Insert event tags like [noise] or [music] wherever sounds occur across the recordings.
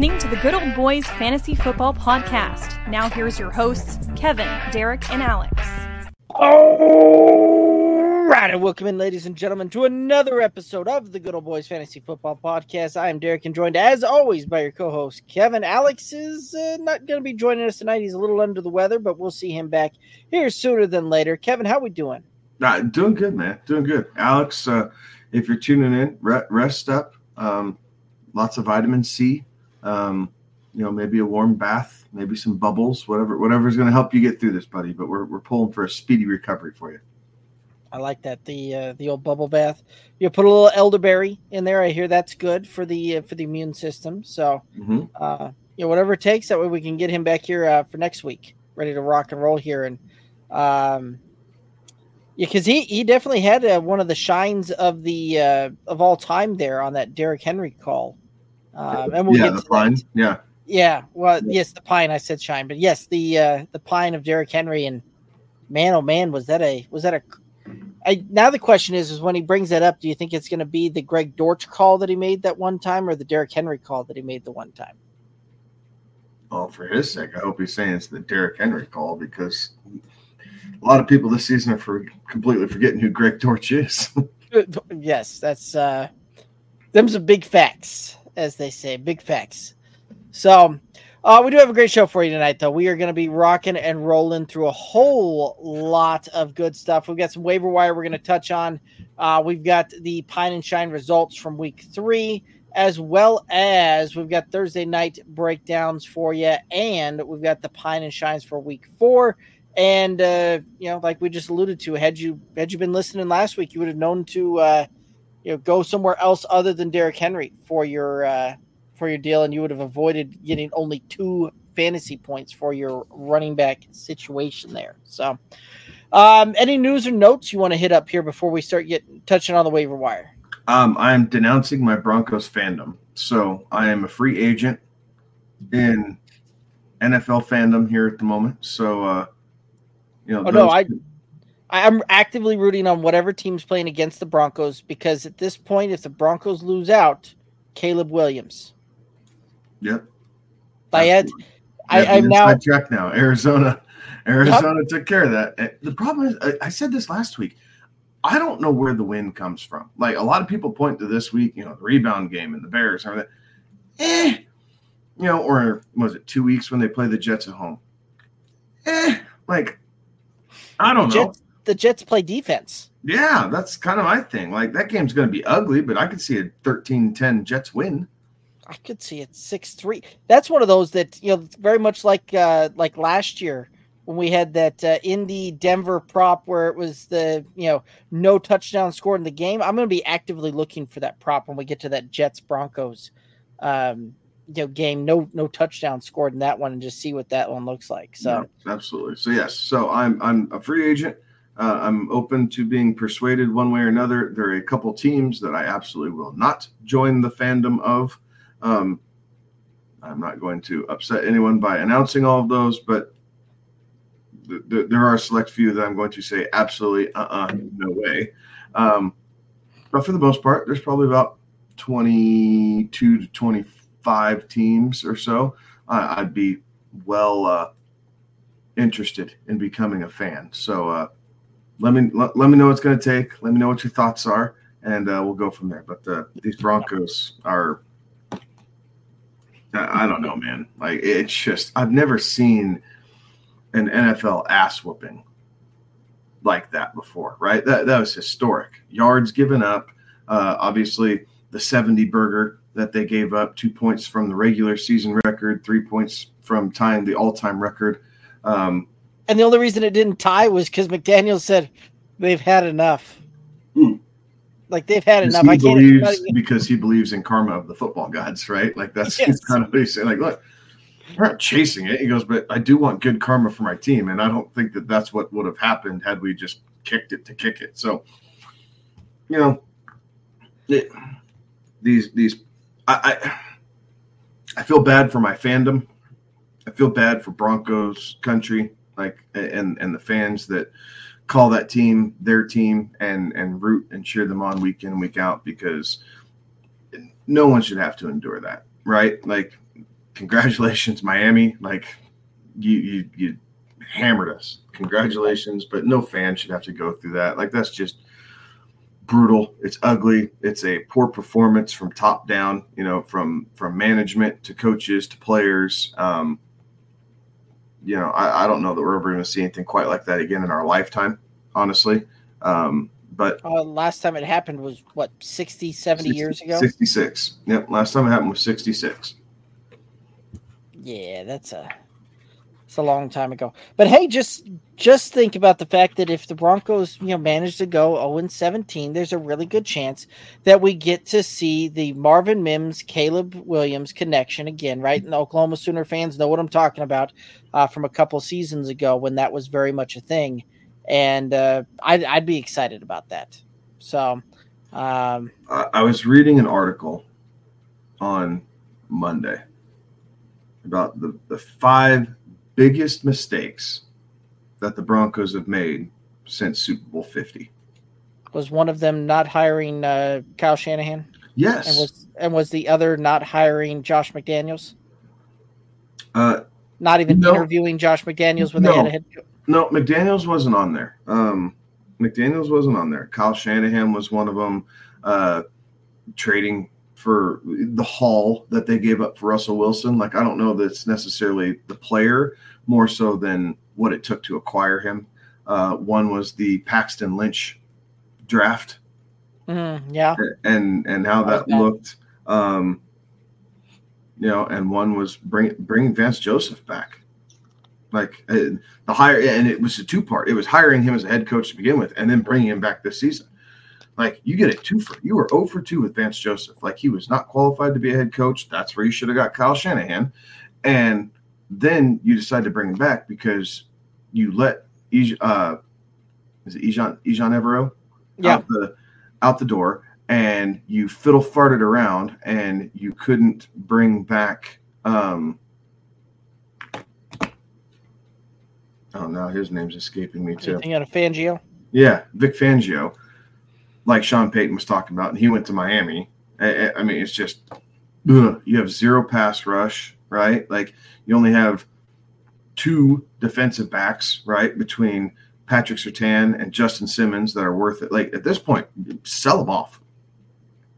You're listening to the Good Old Boys Fantasy Football Podcast. Now, here's your hosts, Kevin, Derek, and Alex. All right, and welcome in, ladies and gentlemen, to another episode of the Good Old Boys Fantasy Football Podcast. I am Derek, and joined as always by your co-host Kevin. Alex is uh, not going to be joining us tonight; he's a little under the weather, but we'll see him back here sooner than later. Kevin, how we doing? Uh, doing good, man. Doing good, Alex. Uh, if you're tuning in, rest up. Um, lots of vitamin C. Um, you know, maybe a warm bath, maybe some bubbles, whatever, whatever is going to help you get through this, buddy. But we're we're pulling for a speedy recovery for you. I like that the uh, the old bubble bath. You put a little elderberry in there. I hear that's good for the uh, for the immune system. So, mm-hmm. uh, you know, whatever it takes. That way we can get him back here uh, for next week, ready to rock and roll here. And um, yeah, because he he definitely had uh, one of the shines of the uh, of all time there on that Derrick Henry call. Um, and we'll yeah, the pine. That. Yeah. Yeah. Well, yes, the pine. I said shine, but yes, the uh, the pine of Derrick Henry. And man, oh man, was that a was that a I, now the question is, is when he brings that up, do you think it's going to be the Greg Dortch call that he made that one time, or the Derrick Henry call that he made the one time? Well, for his sake, I hope he's saying it's the Derrick Henry call because a lot of people this season are for completely forgetting who Greg Dortch is. [laughs] yes, that's uh, them's a big facts as they say, big facts. So, uh, we do have a great show for you tonight, though. We are going to be rocking and rolling through a whole lot of good stuff. We've got some waiver wire we're going to touch on. Uh, we've got the Pine and Shine results from week three, as well as we've got Thursday night breakdowns for you, and we've got the Pine and Shines for week four. And uh, you know, like we just alluded to, had you had you been listening last week, you would have known to uh, you know go somewhere else other than Derrick Henry for your uh, for your deal, and you would have avoided getting only two fantasy points for your running back situation there. So, um, any news or notes you want to hit up here before we start getting touching on the waiver wire? Um, I am denouncing my Broncos fandom. So I am a free agent in NFL fandom here at the moment. So, uh, you know, oh, no, I I'm actively rooting on whatever team's playing against the Broncos because at this point, if the Broncos lose out, Caleb Williams. Yep. I had, I, I'm now check now. Arizona, Arizona yep. took care of that. The problem is, I, I said this last week. I don't know where the win comes from. Like a lot of people point to this week, you know, the rebound game and the Bears and everything. Eh, you know, or was it two weeks when they play the Jets at home? Eh, like I don't know. Jets, the Jets play defense. Yeah, that's kind of my thing. Like that game's going to be ugly, but I could see a 13-10 Jets win. I could see it 6-3. That's one of those that, you know, very much like uh like last year when we had that uh, Indy Denver prop where it was the, you know, no touchdown scored in the game. I'm going to be actively looking for that prop when we get to that Jets Broncos um you know game no no touchdown scored in that one and just see what that one looks like so yeah, absolutely so yes so i'm i'm a free agent uh, I'm open to being persuaded one way or another. There are a couple teams that I absolutely will not join the fandom of. Um, I'm not going to upset anyone by announcing all of those, but th- th- there are a select few that I'm going to say absolutely, uh, uh-uh, uh no way. Um, but for the most part, there's probably about 22 to 25 teams or so. I'd be well uh, interested in becoming a fan. So uh, let me let, let me know what's going to take. Let me know what your thoughts are, and uh, we'll go from there. But uh, these Broncos are, I don't know, man. Like it's just I've never seen an NFL ass whooping like that before. Right? That that was historic. Yards given up. Uh, obviously, the seventy burger that they gave up, two points from the regular season record, three points from tying the all-time record. Um, and the only reason it didn't tie was because McDaniel said they've had enough. Hmm. Like they've had enough. He I can't believes, because he believes in karma of the football gods, right? Like that's yes. [laughs] kind of what he's saying. Like, look, we're not chasing it. He goes, but I do want good karma for my team, and I don't think that that's what would have happened had we just kicked it to kick it. So, you know, it, these these I, I I feel bad for my fandom. I feel bad for Broncos country like and and the fans that call that team their team and and root and cheer them on week in week out because no one should have to endure that right? Like, congratulations, Miami. Like, you you you hammered us. Congratulations, but no fan should have to go through that. Like, that's just brutal. It's ugly. It's a poor performance from top down. You know, from from management to coaches to players. Um, you know, I, I don't know that we're ever going to see anything quite like that again in our lifetime, honestly. Um, but uh, last time it happened was what 60, 70 60, years ago. Sixty six. Yep. Last time it happened was sixty six. Yeah, that's a it's a long time ago. But hey, just just think about the fact that if the Broncos, you know, manage to go 0 17, there's a really good chance that we get to see the Marvin Mims, Caleb Williams connection again, right? And the Oklahoma Sooner fans know what I'm talking about uh, from a couple seasons ago when that was very much a thing. And uh, I'd, I'd be excited about that. So, um, I was reading an article on Monday about the, the five biggest mistakes that the Broncos have made since Super Bowl 50. Was one of them not hiring uh, Kyle Shanahan? Yes. And was and was the other not hiring Josh McDaniels? Uh, not even no, interviewing Josh McDaniels when no, they had a head coach. No, McDaniels wasn't on there. Um, McDaniels wasn't on there. Kyle Shanahan was one of them. Uh, trading for the haul that they gave up for Russell Wilson. Like I don't know that it's necessarily the player more so than what it took to acquire him. Uh, one was the Paxton Lynch draft. Mm, yeah, and and how that looked. Um, you know, and one was bring bringing Vance Joseph back. Like uh, the hire, and it was a two part. It was hiring him as a head coach to begin with, and then bringing him back this season. Like you get a two for you were 0 for 2 with Vance Joseph. Like he was not qualified to be a head coach. That's where you should have got Kyle Shanahan. And then you decide to bring him back because you let uh is it Ejiro Evero yeah. out the out the door and you fiddle farted around and you couldn't bring back um oh no his name's escaping me too. Anything out a Fangio? Yeah, Vic Fangio like Sean Payton was talking about, and he went to Miami. I, I mean, it's just ugh, you have zero pass rush, right? Like you only have two defensive backs, right, between Patrick Surtain and Justin Simmons that are worth it. Like at this point, sell them off.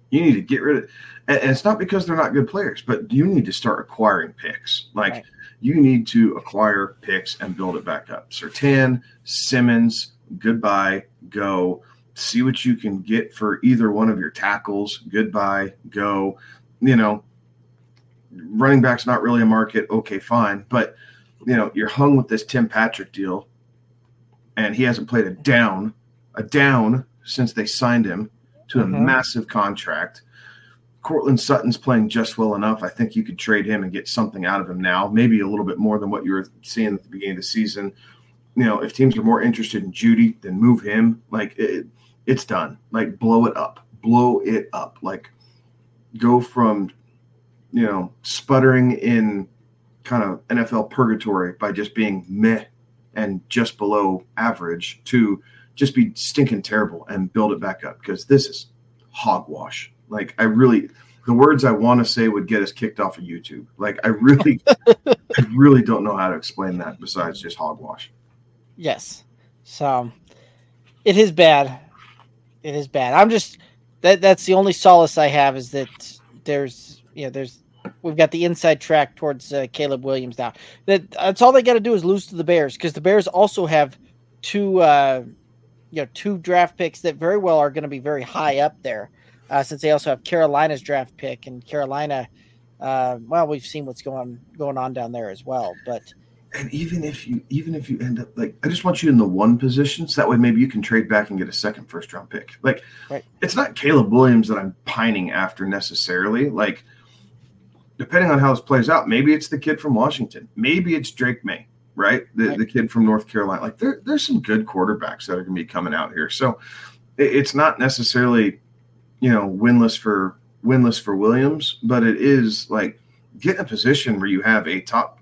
You need to get rid of, and, and it's not because they're not good players, but you need to start acquiring picks. Like right. you need to acquire picks and build it back up. Sertan, Simmons, goodbye, go see what you can get for either one of your tackles. Goodbye, go. You know, running back's not really a market. Okay, fine. But, you know, you're hung with this Tim Patrick deal, and he hasn't played a down, a down since they signed him to a mm-hmm. massive contract. Courtland Sutton's playing just well enough. I think you could trade him and get something out of him now, maybe a little bit more than what you were seeing at the beginning of the season. You know, if teams are more interested in Jeudy, then move him. Like, it, it's done. Like blow it up, blow it up. Like go from you know sputtering in kind of NFL purgatory by just being meh and just below average to just be stinking terrible and build it back up because this is hogwash. Like I really the words I want to say would get us kicked off of YouTube. Like I really [laughs] I really don't know how to explain that besides just hogwash. Yes. So it is bad it is bad. I'm just that that's the only solace I have is that there's you know there's we've got the inside track towards uh, Caleb Williams now. That that's all they got to do is lose to the Bears because the Bears also have two uh, you know two draft picks that very well are going to be very high up there uh, since they also have Carolina's draft pick and Carolina. Uh, well, we've seen what's going going on down there as well, but and even if you even if you end up like i just want you in the one position so that way maybe you can trade back and get a second first round pick. Like right. it's not caleb williams that i'm pining after necessarily. Like depending on how this plays out maybe it's the kid from washington. Maybe it's drake Maye right? The, right. the kid from north carolina. Like there, there's some good quarterbacks that are going to be coming out here. So it, it's not necessarily you know winless for winless for williams but it is like get in a position where you have a top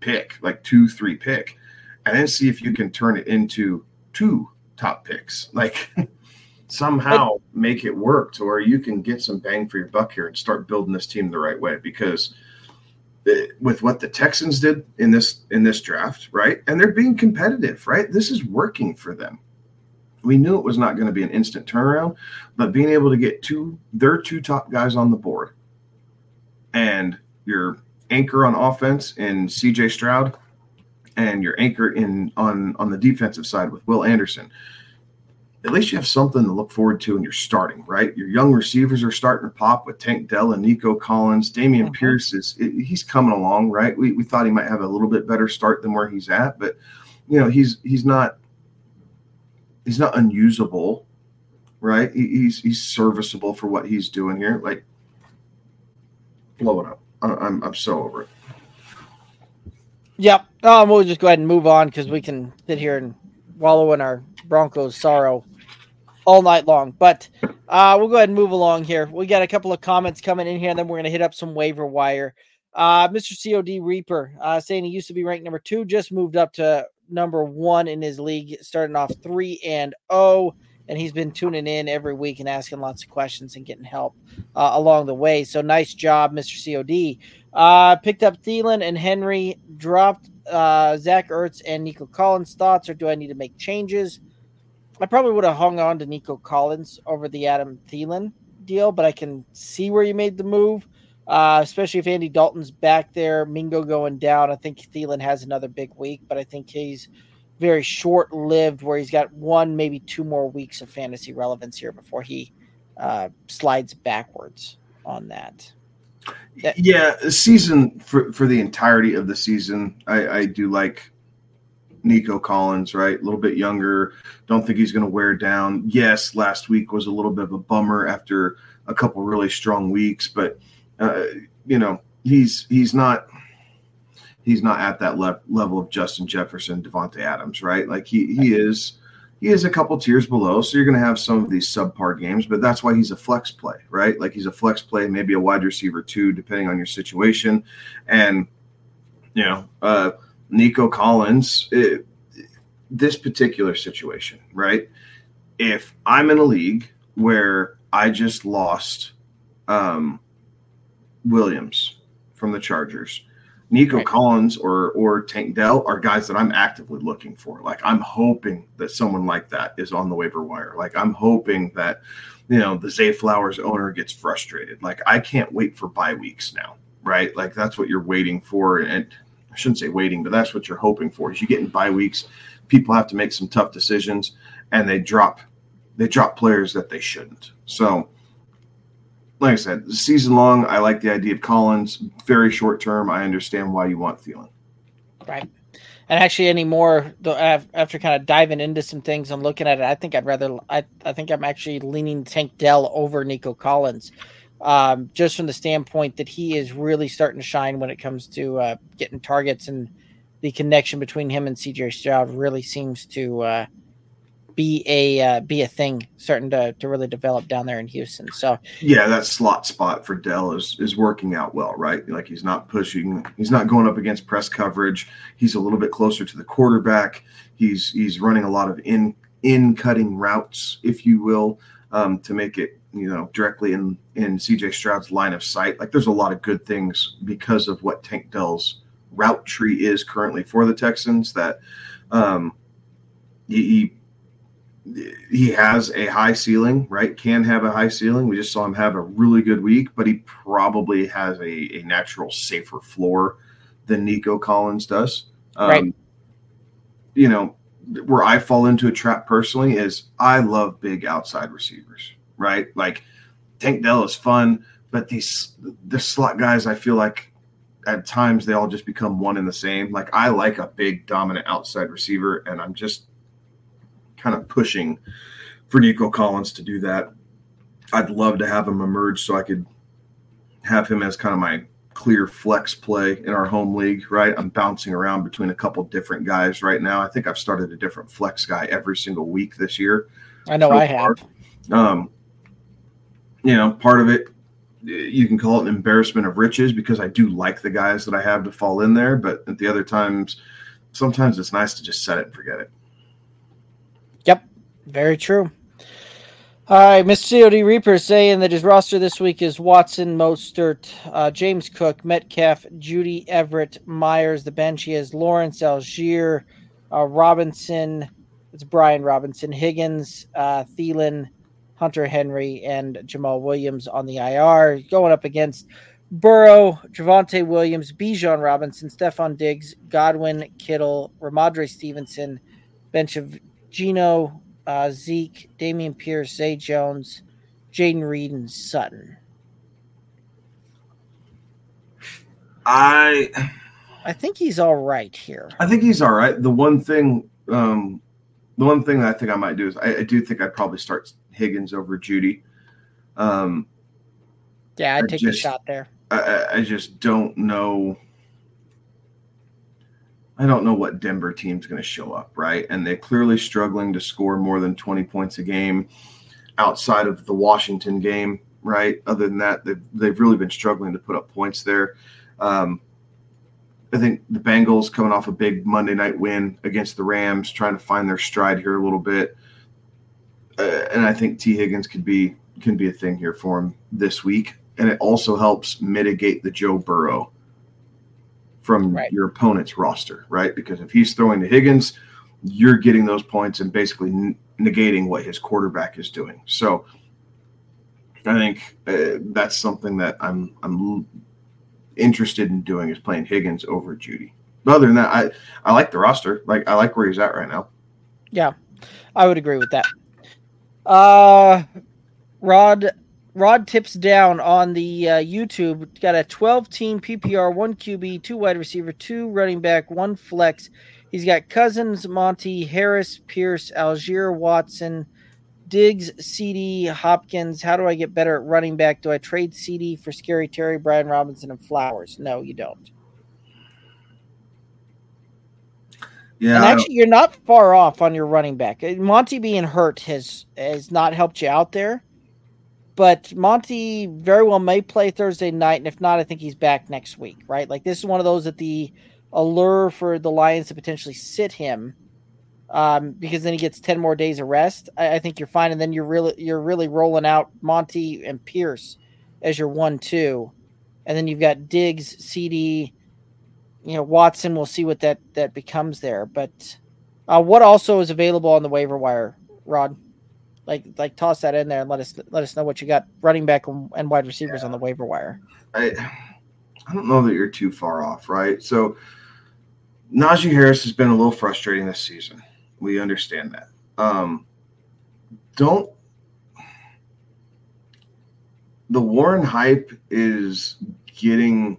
pick, like two, three pick, and then see if you can turn it into two top picks. Like [laughs] somehow make it work to where you can get some bang for your buck here and start building this team the right way because with what the Texans did in this in this draft, right? And they're being competitive, right? This is working for them. We knew it was not going to be an instant turnaround, but being able to get two their two top guys on the board and your anchor on offense in CJ Stroud and your anchor in on on the defensive side with Will Anderson at least you have something to look forward to and you're starting, right? Your young receivers are starting to pop with Tank Dell and Nico Collins. Dameon mm-hmm. Pierce is he's coming along, right? We, we thought he might have a little bit better start than where he's at, but you know, he's he's not he's not unusable, right? He, he's he's serviceable for what he's doing here. Like blow it up. I'm I'm so over it. Yep. Um, we'll just go ahead and move on because we can sit here and wallow in our Broncos sorrow all night long. But uh, we'll go ahead and move along here. We got a couple of comments coming in here, and then we're going to hit up some waiver wire. Uh, Mr. COD Reaper uh, saying he used to be ranked number two, just moved up to number one in his league, starting off three and oh, and he's been tuning in every week and asking lots of questions and getting help uh, along the way. So nice job, Mr. COD. Uh, picked up Thielen and Henry, dropped uh, Zach Ertz and Nico Collins. Thoughts, or do I need to make changes? I probably would have hung on to Nico Collins over the Adam Thielen deal, but I can see where you made the move, uh, especially if Andy Dalton's back there, Mingo going down. I think Thielen has another big week, but I think he's very short lived where he's got one, maybe two more weeks of fantasy relevance here before he uh, slides backwards on that. Yeah, season for, for the entirety of the season, I, I do like Nico Collins, right? A little bit younger. Don't think he's going to wear down. Yes, last week was a little bit of a bummer after a couple really strong weeks, but uh, you know he's he's not he's not at that le- level of Justin Jefferson, Davante Adams, right? Like he he is he is a couple tiers below, so you're going to have some of these subpar games, but that's why he's a flex play, right? Like he's a flex play, maybe a wide receiver too, depending on your situation, and you know. uh Nico Collins, it, this particular situation, right? If I'm in a league where I just lost um, Williams from the Chargers, Nico right. Collins or or Tank Dell are guys that I'm actively looking for. Like I'm hoping that someone like that is on the waiver wire. Like I'm hoping that you know the Zay Flowers owner gets frustrated. Like I can't wait for bye weeks now, right? Like that's what you're waiting for, and I shouldn't say waiting, but that's what you're hoping for. Is you get in bye weeks, people have to make some tough decisions, and they drop they drop players that they shouldn't. So, like I said, season long, I like the idea of Collins. Very short term, I understand why you want Thielen. Right. And actually, any more after kind of diving into some things and looking at it, I think I'd rather. I, I think I'm actually leaning Tank Dell over Nico Collins um, just from the standpoint that he is really starting to shine when it comes to uh, getting targets and the connection between him and CJ Stroud really seems to uh, be a uh, be a thing starting to, to really develop down there in Houston. So yeah, that slot spot for Dell is is working out well, right? Like he's not pushing, he's not going up against press coverage. He's a little bit closer to the quarterback. He's he's running a lot of in in cutting routes, if you will, um, to make it you know, directly in in CJ Stroud's line of sight. Like there's a lot of good things because of what Tank Dell's route tree is currently for the Texans that um, he, he has a high ceiling, right? Can have a high ceiling. We just saw him have a really good week, but he probably has a, a natural safer floor than Nico Collins does. Um, right. You know, where I fall into a trap personally is I love big outside receivers right? Like Tank Dell is fun, but these the slot guys, I feel like at times they all just become one and the same. Like I like a big dominant outside receiver, and I'm just kind of pushing for Nico Collins to do that. I'd love to have him emerge so I could have him as kind of my clear flex play in our home league, right? I'm bouncing around between a couple different guys right now. I think I've started a different flex guy every single week this year. I know so I have. Um, you know, part of it you can call it an embarrassment of riches because I do like the guys that I have to fall in there, but at the other times, sometimes it's nice to just set it and forget it. Very true. All right, Mr. COD Reaper saying that his roster this week is Watson, Mostert, uh, James Cook, Metcalf, Jeudy Everett, Meyers. The bench he has Lawrence, Allgeier, uh, Robinson. It's Brian Robinson, Higgins, uh, Thielen, Hunter Henry, and Jamaal Williams on the IR. Going up against Burrow, Javonte Williams, Bijan Robinson, Stefon Diggs, Godwin, Kittle, Rhamondre Stevenson, bench of Geno, uh, Zeke, Dameon Pierce, Zay Jones, Jayden Reed, and Sutton. I I think he's all right here. I think he's all right. The one thing, um, the one thing that I think I might do is I, I do think I'd probably start Higgins over Jeudy. Um, yeah, I'd I take just- a shot there. I, I just don't know. I don't know what Denver team's going to show up, right? And they're clearly struggling to score more than 20 points a game outside of the Washington game, right? Other than that, they've, they've really been struggling to put up points there. Um, I think the Bengals coming off a big Monday night win against the Rams, trying to find their stride here a little bit. Uh, and I think T. Higgins could be can be a thing here for him this week and it also helps mitigate the Joe Burrow from Right. your opponent's roster, right? Because if he's throwing to Higgins, you're getting those points and basically n- negating what his quarterback is doing. So I think uh, that's something that I'm I'm l- interested in doing is playing Higgins over Jeudy. But other than that, I I like the roster. Like I like where he's at right now. Yeah, I would agree with that. Uh, Rod Rod tips down on the uh, YouTube. Got a 12 team PPR, one QB, two wide receiver, two running back, one flex. He's got Cousins, Monty, Harris, Pierce, Allgeier, Watson, Diggs, CeeDee, Hopkins. How do I get better at running back? Do I trade CeeDee for Scary Terry, Brian Robinson, and Flowers? No, you don't. Yeah, and actually, you're not far off on your running back. Uh, Monty being hurt has has not helped you out there, but Monty very well may play Thursday night, and if not, I think he's back next week. Right? Like this is one of those that the allure for the Lions to potentially sit him, um, because then he gets ten more days of rest. I, I think you're fine, and then you're really you're really rolling out Monty and Pierce as your one two, and then you've got Diggs, CeeDee you know Watson. We'll see what that that becomes there. But uh, what also is available on the waiver wire, Rod? Like like toss that in there and let us let us know what you got running back and, wide receivers on the waiver wire. I, I don't know that you're too far off, right? So Najee Harris has been a little frustrating this season. We understand that. Um, don't the Warren hype is getting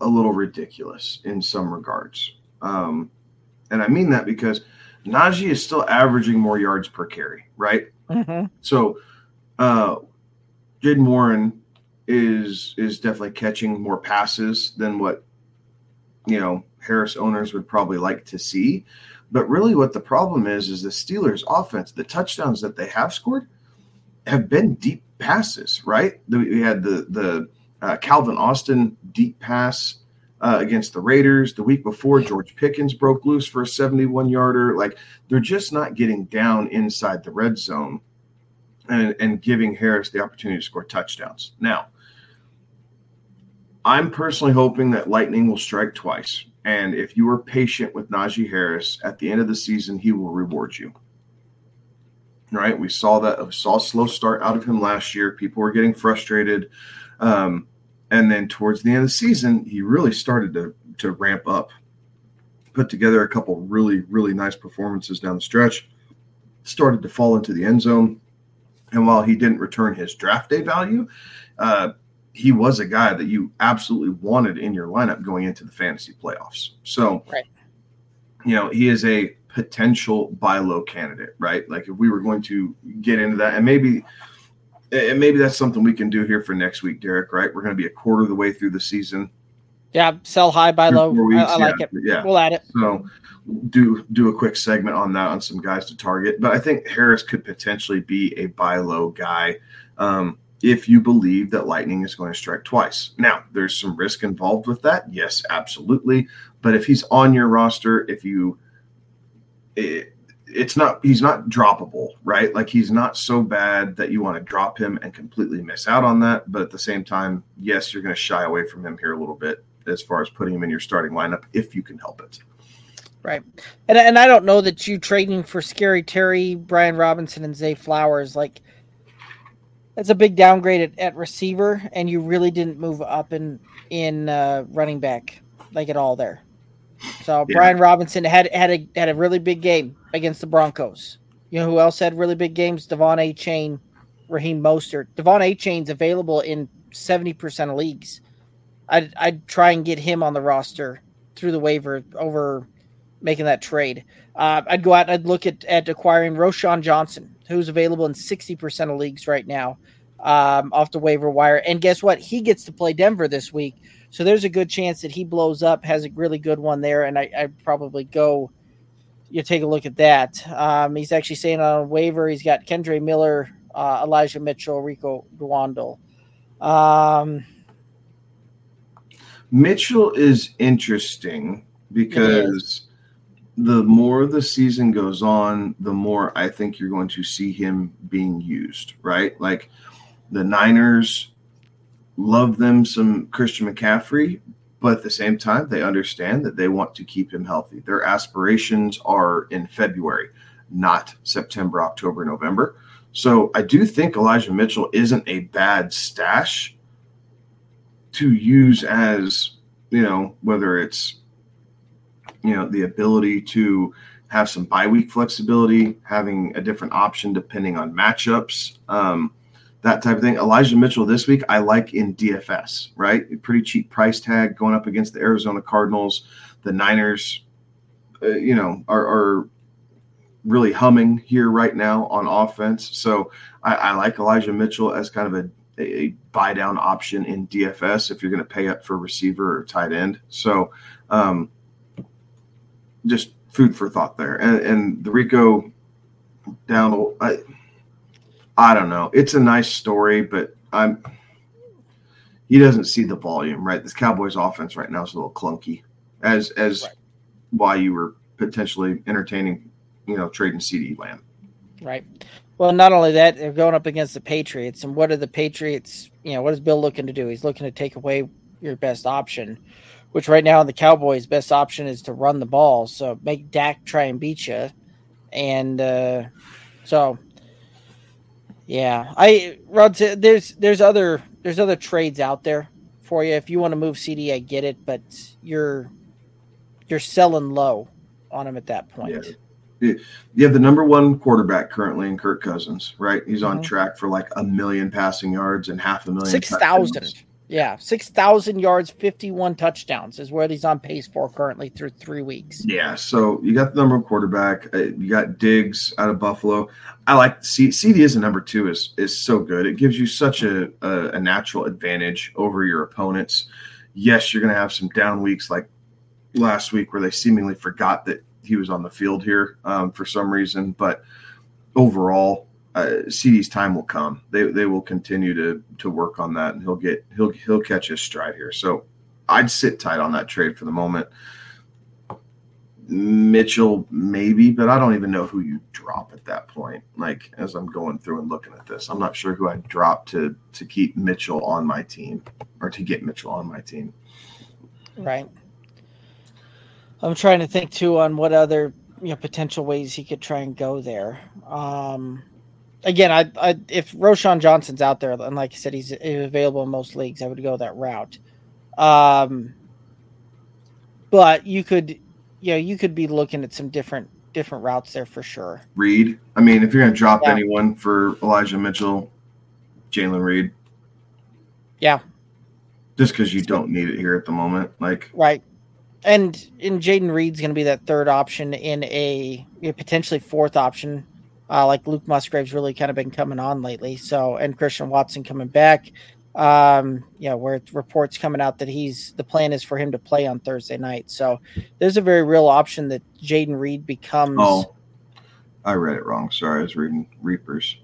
a little ridiculous in some regards. Um, and I mean that because Najee is still averaging more yards per carry, right? Mm-hmm. So, uh, Jaylen Warren is is definitely catching more passes than what you know Harris owners would probably like to see. But really, what the problem is is the Steelers' offense. The touchdowns that they have scored have been deep passes, right? We had the the uh, Calvin Austin deep pass uh, against the Raiders the week before. George Pickens broke loose for a 71 yarder. Like they're just not getting down inside the red zone and, and giving Harris the opportunity to score touchdowns. Now, I'm personally hoping that lightning will strike twice. And if you are patient with Najee Harris at the end of the season, he will reward you. Right? We saw that we saw a slow start out of him last year. People were getting frustrated. Um, and then towards the end of the season, he really started to to ramp up. Put together a couple really, really nice performances down the stretch. Started to fall into the end zone. And while he didn't return his draft day value, uh, he was a guy that you absolutely wanted in your lineup going into the fantasy playoffs. So, Right. you know, he is a potential buy low candidate, right? Like if we were going to get into that, and maybe, and maybe that's something we can do here for next week, Derek. Right? We're going to be a quarter of the way through the season. Yeah, sell high, buy low. I, I like it. Yeah. We'll add it. So do do a quick segment on that on some guys to target. But I think Harris could potentially be a buy low guy um, if you believe that lightning is going to strike twice. Now, there's some risk involved with that. Yes, absolutely. But if he's on your roster, if you it, it's not he's not droppable, right? Like he's not so bad that you want to drop him and completely miss out on that. But at the same time, yes, you're going to shy away from him here a little bit as far as putting him in your starting lineup if you can help it. Right. And and I don't know that you trading for Scary Terry, Brian Robinson, and Zay Flowers like that's a big downgrade at, at receiver, and you really didn't move up in in uh, running back like at all there. So yeah. Brian Robinson had had a had a really big game against the Broncos. You know who else had really big games? De'Von Achane, Raheem Mostert. De'Von Achane's available in seventy percent of leagues. I'd I'd try and get him on the roster through the waiver over making that trade. Uh, I'd go out and I'd look at at acquiring Roschon Johnson, who's available in sixty percent of leagues right now, um, off the waiver wire. And guess what? He gets to play Denver this week. So there's a good chance that he blows up, has a really good one there, and I, I'd probably go. You take a look at that. Um, he's actually saying on a waiver, he's got Kendre Miller, uh, Elijah Mitchell, Rico Dowdle. Um, Mitchell is interesting because the more the season goes on, the more I think you're going to see him being used, right? Like the Niners love them some Christian McCaffrey, but at the same time, they understand that they want to keep him healthy. Their aspirations are in February, not September, October, November. So I do think Elijah Mitchell isn't a bad stash to use as, you know, whether it's, you know, the ability to have some bye week flexibility, having a different option depending on matchups. Um, that type of thing. Elijah Mitchell this week, I like in DFS, right? Pretty cheap price tag going up against the Arizona Cardinals. The Niners, uh, you know, are, are, really humming here right now on offense. So I, I like Elijah Mitchell as kind of a, a buy down option in DFS if you're going to pay up for receiver or tight end. So um, just food for thought there. And, and the Rico Dowdle, I, I don't know. It's a nice story, but I'm he doesn't see the volume, right? This Cowboys offense right now is a little clunky. As as right. why you were potentially entertaining, you know, trading CeeDee Lamb. Right. Well, not only that, they're going up against the Patriots. And what are the Patriots, you know, what is Bill looking to do? He's looking to take away your best option, which right now in the Cowboys' best option is to run the ball. So make Dak try and beat you. And uh, so yeah, I Rod. There's there's other there's other trades out there for you. If you want to move CeeDee, I get it, but you're you're selling low on him at that point. Yeah. You have the number one quarterback currently in Kirk Cousins, right? He's on mm-hmm. track for like a million passing yards and half a million. Six thousand. Yeah, six thousand yards, fifty-one touchdowns is where he's on pace for currently through three weeks. Yeah, so you got the number one quarterback. Uh, you got Diggs out of Buffalo. I like C- CeeDee as a number two is is so good. It gives you such a, a, a natural advantage over your opponents. Yes, you're going to have some down weeks like last week where they seemingly forgot that he was on the field here um, for some reason, but overall uh, CeeDee's time will come. They they will continue to to work on that, and he'll get he'll he'll catch his stride here. So I'd sit tight on that trade for the moment. Mitchell maybe, but I don't even know who you drop at that point. Like as I'm going through and looking at this, I'm not sure who I'd drop to to keep Mitchell on my team or to get Mitchell on my team. Right. I'm trying to think too on what other you know potential ways he could try and go there. Um, again, I, I if Roschon Johnson's out there, and like I said, he's available in most leagues, I would go that route. Um, but you could, you know, you could be looking at some different different routes there for sure. Reed, I mean, if you're going to drop yeah. anyone for Elijah Mitchell, Jaylen Reed. Yeah. Just because you don't need it here at the moment, like right. And and Jayden Reed's going to be that third option in a, a potentially fourth option uh, like Luke Musgrave's really kind of been coming on lately. So, and Christian Watson coming back. Um, yeah, where reports coming out that he's the plan is for him to play on Thursday night. So, there's a very real option that Jayden Reed becomes. Oh, I read it wrong. Sorry, I was reading Reapers.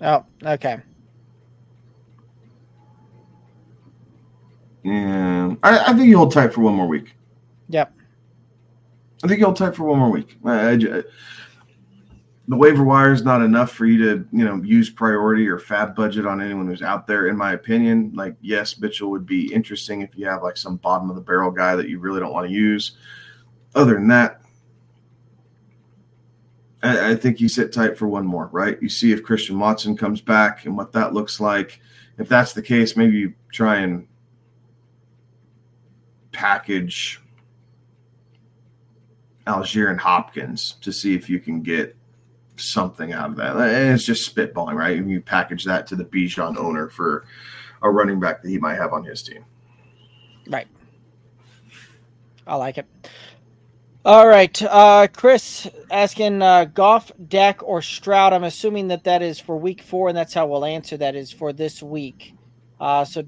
Oh, okay. Yeah, I, I think you hold tight for one more week. Yep. I think you hold tight for one more week. I, I, the waiver wire is not enough for you to you know use priority or FAAB budget on anyone who's out there in my opinion. Like yes mitchell would be interesting if you have like some bottom of the barrel guy that you really don't want to use. Other than that I, I think you sit tight for one more right? You see if christian watson comes back and what that looks like. If that's the case maybe you try and package Allgeier and Hopkins to see if you can get something out of that. And it's just spitballing, right? And you package that to the Bijan owner for a running back that he might have on his team. Right. I like it. All right. Uh, Chris asking uh, Goff, Dak, or Stroud. I'm assuming that that is for week four, and that's how we'll answer that is for this week. Uh, so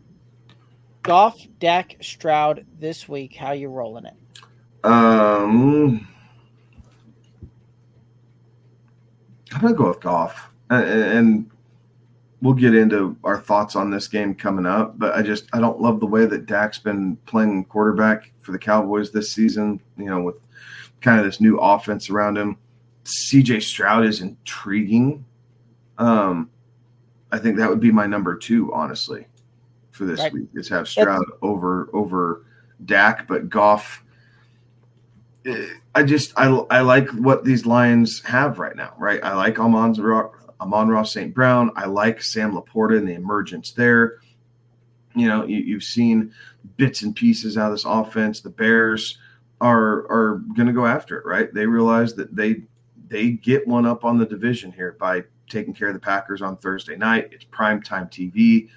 Goff, Dak, Stroud this week. How you rolling it? Um, I'm gonna go with Goff, and, we'll get into our thoughts on this game coming up. But I just I don't love the way that Dak's been playing quarterback for the Cowboys this season. You know, with kind of this new offense around him. CJ Stroud is intriguing. Um, I think that would be my number two, honestly, for this right. week is have Stroud over over Dak, but Goff I just I, I like what these Lions have right now, right? I like Amon Amon-Ra St. Brown. I like Sam LaPorta and the emergence there. You know, you, you've seen bits and pieces out of this offense. The Bears are are going to go after it, right? They realize that they they get one up on the division here by taking care of the Packers on Thursday night. It's prime time TV.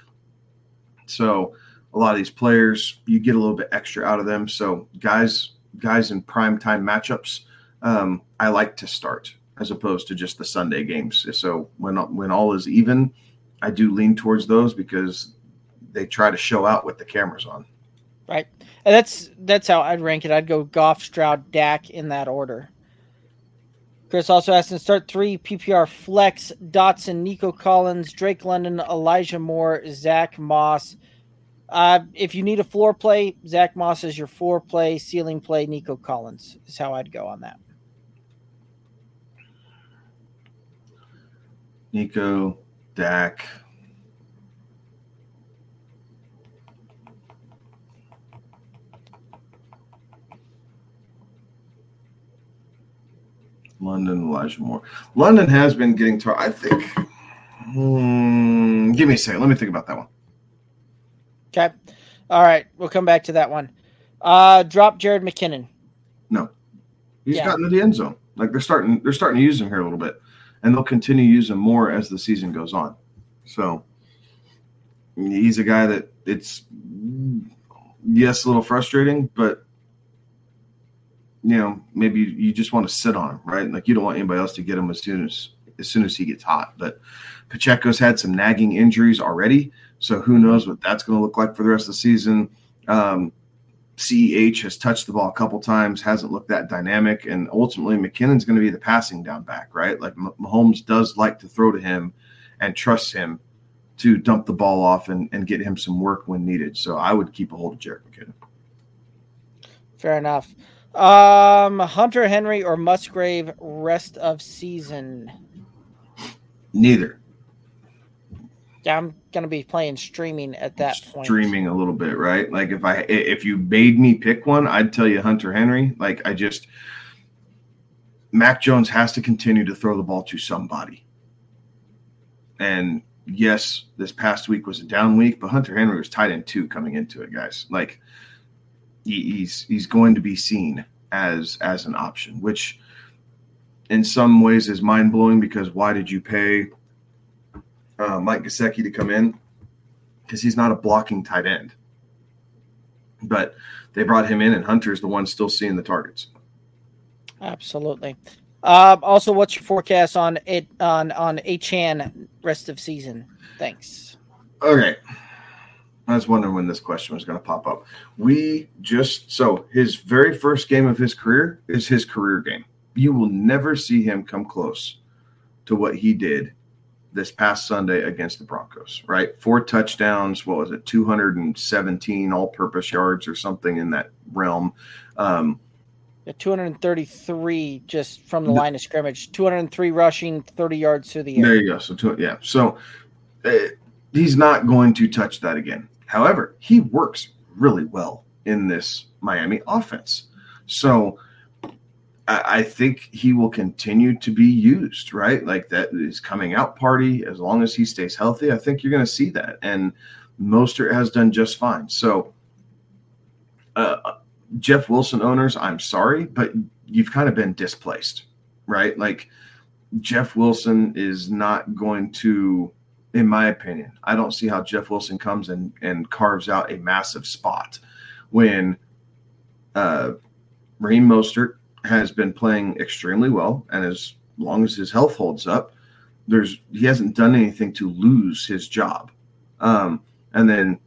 So a lot of these players, you get a little bit extra out of them. So guys guys in prime time matchups, um, I like to start as opposed to just the Sunday games. So when when all is even, I do lean towards those because they try to show out with the cameras on. Right, and that's that's how I'd rank it. I'd go Goff, Stroud, Dak in that order. Chris also asked to start three PPR flex: Dotson, Nico Collins, Drake London, Elijah Moore, Zack Moss. Uh, if you need a floor play, Zack Moss is your floor play. Ceiling play, Nico Collins is how I'd go on that. Nico, Dak. London, Elijah Moore. London has been getting to, I think. Hmm, give me a second. Let me think about that one. Okay. All right. We'll come back to that one. Uh drop Jerick McKinnon. No. He's yeah. gotten to the end zone. Like they're starting they're starting to use him here a little bit. And they'll continue to use him more as the season goes on. So he's a guy that it's yes, a little frustrating, but you know, maybe you just want to sit on him, right? Like you don't want anybody else to get him as soon as as soon as he gets hot. But Pacheco's had some nagging injuries already. So who knows what that's going to look like for the rest of the season. Um, CEH has touched the ball a couple times, hasn't looked that dynamic, and ultimately McKinnon's going to be the passing down back, right? Like Mahomes does like to throw to him and trust him to dump the ball off and, and get him some work when needed. So I would keep a hold of Jerick McKinnon. Fair enough. Um, Hunter Henry or Musgrave rest of season? Neither. I'm gonna be playing streaming at that point. Streaming a little bit, right? Like if I if you made me pick one, I'd tell you Hunter Henry. Like I just Mac Jones has to continue to throw the ball to somebody. And yes, this past week was a down week, but Hunter Henry was tight end two coming into it, guys. Like he, he's he's going to be seen as as an option, which in some ways is mind blowing because why did you pay uh, Mike Gesicki to come in because he's not a blocking tight end. But they brought him in, and Hunter's the one still seeing the targets. Absolutely. Uh, also, what's your forecast on it on on Achane rest of season? Thanks. Okay. I was wondering when this question was going to pop up. We just so his very first game of his career is his career game. You will never see him come close to what he did this past Sunday against the Broncos, right? Four touchdowns. What was it? 217 all purpose yards or something in that realm. Um, 233 just from the line of scrimmage, 203 rushing, 30 yards through the air. There you go. So, two, yeah. So uh, he's not going to touch that again. However, he works really well in this Miami offense. So I, think he will continue to be used, right? Like that is coming out party as long as he stays healthy. I think you're going to see that. And Mostert has done just fine. So, uh, Jeff Wilson owners, I'm sorry, but you've kind of been displaced, right? Like Jeff Wilson is not going to, in my opinion, I don't see how Jeff Wilson comes and, and carves out a massive spot when uh, Raheem Mostert has been playing extremely well, and as long as his health holds up, there's he hasn't done anything to lose his job. Um, and then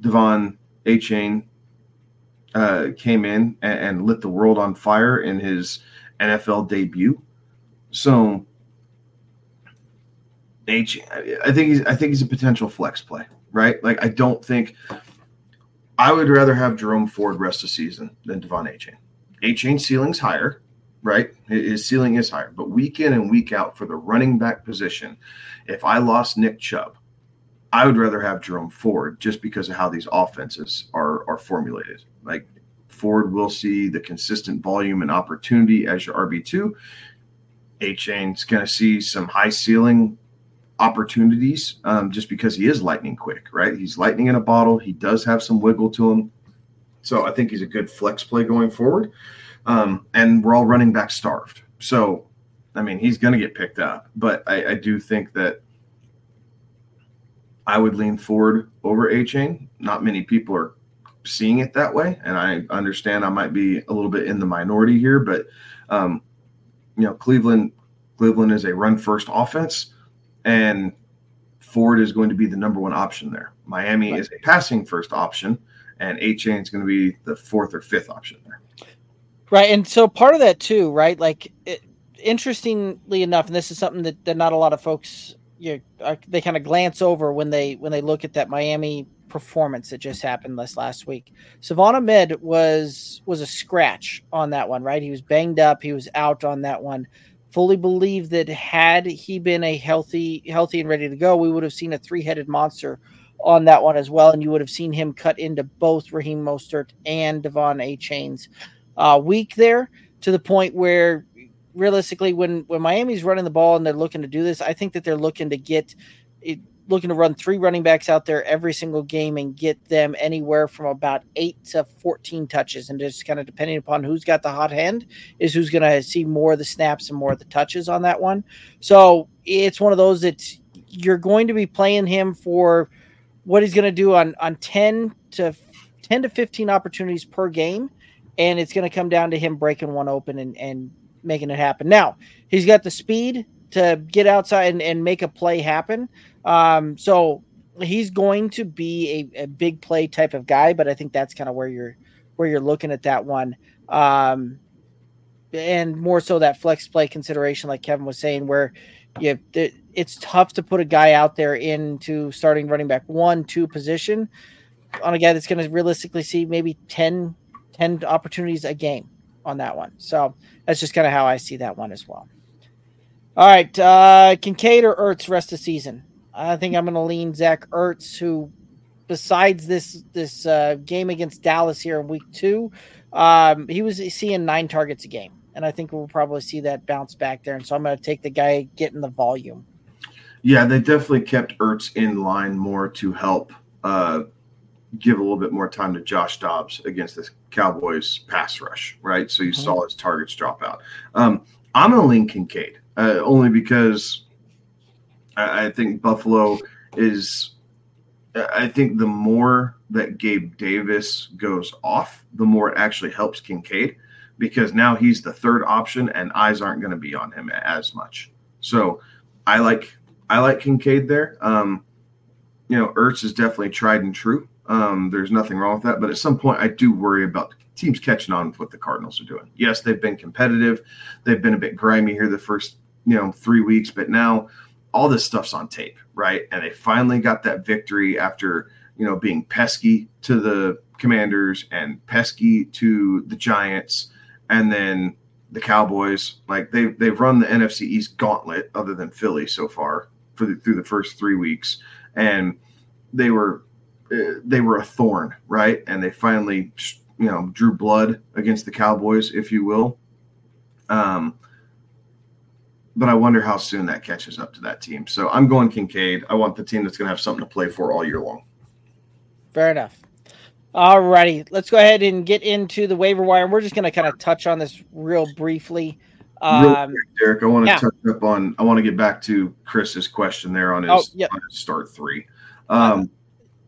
De'Von Achane uh, came in and, and, lit the world on fire in his NFL debut. So H, I think he's I think he's a potential flex play, right? Like I don't think I would rather have Jerome Ford rest the season than De'Von Achane. Achane ceiling's higher, right? His ceiling is higher, but week in and week out for the running back position, if I lost Nick Chubb, I would rather have Jerome Ford just because of how these offenses are are formulated. Like Ford will see the consistent volume and opportunity as your RB two. Achane's going to see some high ceiling opportunities um, just because he is lightning quick, right? He's lightning in a bottle. He does have some wiggle to him. So I think he's a good flex play going forward. Um, and we're all running back starved. So, I mean, he's going to get picked up. But I, I do think that I would lean Ford over Achane. Not many people are seeing it that way, and I understand I might be a little bit in the minority here, but um, you know, Cleveland Cleveland is a run first offense, and Ford is going to be the number one option there. Miami right. is a passing first option, and Achane is going to be the fourth or fifth option there. Right, and so part of that too, right? Like, it, interestingly enough, and this is something that, that not a lot of folks you know, they kind of glance over when they when they look at that Miami performance that just happened this last week. Salvon Ahmed was was a scratch on that one, right? He was banged up, he was out on that one. Fully believe that had he been a healthy, healthy and ready to go, we would have seen a three-headed monster on that one as well, and you would have seen him cut into both Raheem Mostert and De'Von Achane's uh, week there to the point where realistically, when when Miami's running the ball and they're looking to do this, I think that they're looking to get it, looking to run three running backs out there every single game and get them anywhere from about eight to 14 touches. And just kind of depending upon who's got the hot hand, is who's going to see more of the snaps and more of the touches on that one. So it's one of those that you're going to be playing him for what he's going to do on, on 10 to 10 to 15 opportunities per game. And it's going to come down to him breaking one open and, and making it happen. Now he's got the speed to get outside and, and make a play happen. Um, so he's going to be a, a, big play type of guy, but I think that's kind of where you're where you're looking at that one. Um, and more so that flex play consideration, like Kevin was saying, where you it's tough to put a guy out there into starting running back one, two position on a guy that's going to realistically see maybe 10, 10 opportunities a game on that one. So that's just kind of how I see that one as well. All right, uh, Kincaid or Ertz rest of the season. I think I'm going to lean Zach Ertz, who, besides this this uh, game against Dallas here in Week Two, um, he was seeing nine targets a game, and I think we'll probably see that bounce back there. And so I'm going to take the guy getting the volume. Yeah, they definitely kept Ertz in line more to help uh, give a little bit more time to Josh Dobbs against this Cowboys pass rush, right? So you mm-hmm. saw his targets drop out. Um, I'm going to lean Kincaid uh, only because I, I, think Buffalo is. I think the more that Gabe Davis goes off, the more it actually helps Kincaid because now he's the third option and eyes aren't going to be on him as much. So I like I like Kincaid there. Um, you know, Ertz is definitely tried and true. Um, there's nothing wrong with that. But at some point, I do worry about teams catching on with what the Cardinals are doing. Yes, they've been competitive. They've been a bit grimy here the first, you know, three weeks, but now all this stuff's on tape, right? And they finally got that victory after, you know, being pesky to the Commanders and pesky to the Giants. And then the Cowboys. Like they they've run the NFC East gauntlet, other than Philly so far for the, through the first three weeks, and they were uh, they were a thorn, right? And they finally you know drew blood against the Cowboys, if you will. Um, but I wonder how soon that catches up to that team. So I'm going Kincaid. I want the team that's going to have something to play for all year long. Fair enough. All righty, let's go ahead and get into the waiver wire. We're just going to kind of touch on this real briefly. Um, quick, Derek, I want to yeah. touch up on. I want to get back to Chris's question there on his, oh, yep. on his start three. Um, uh,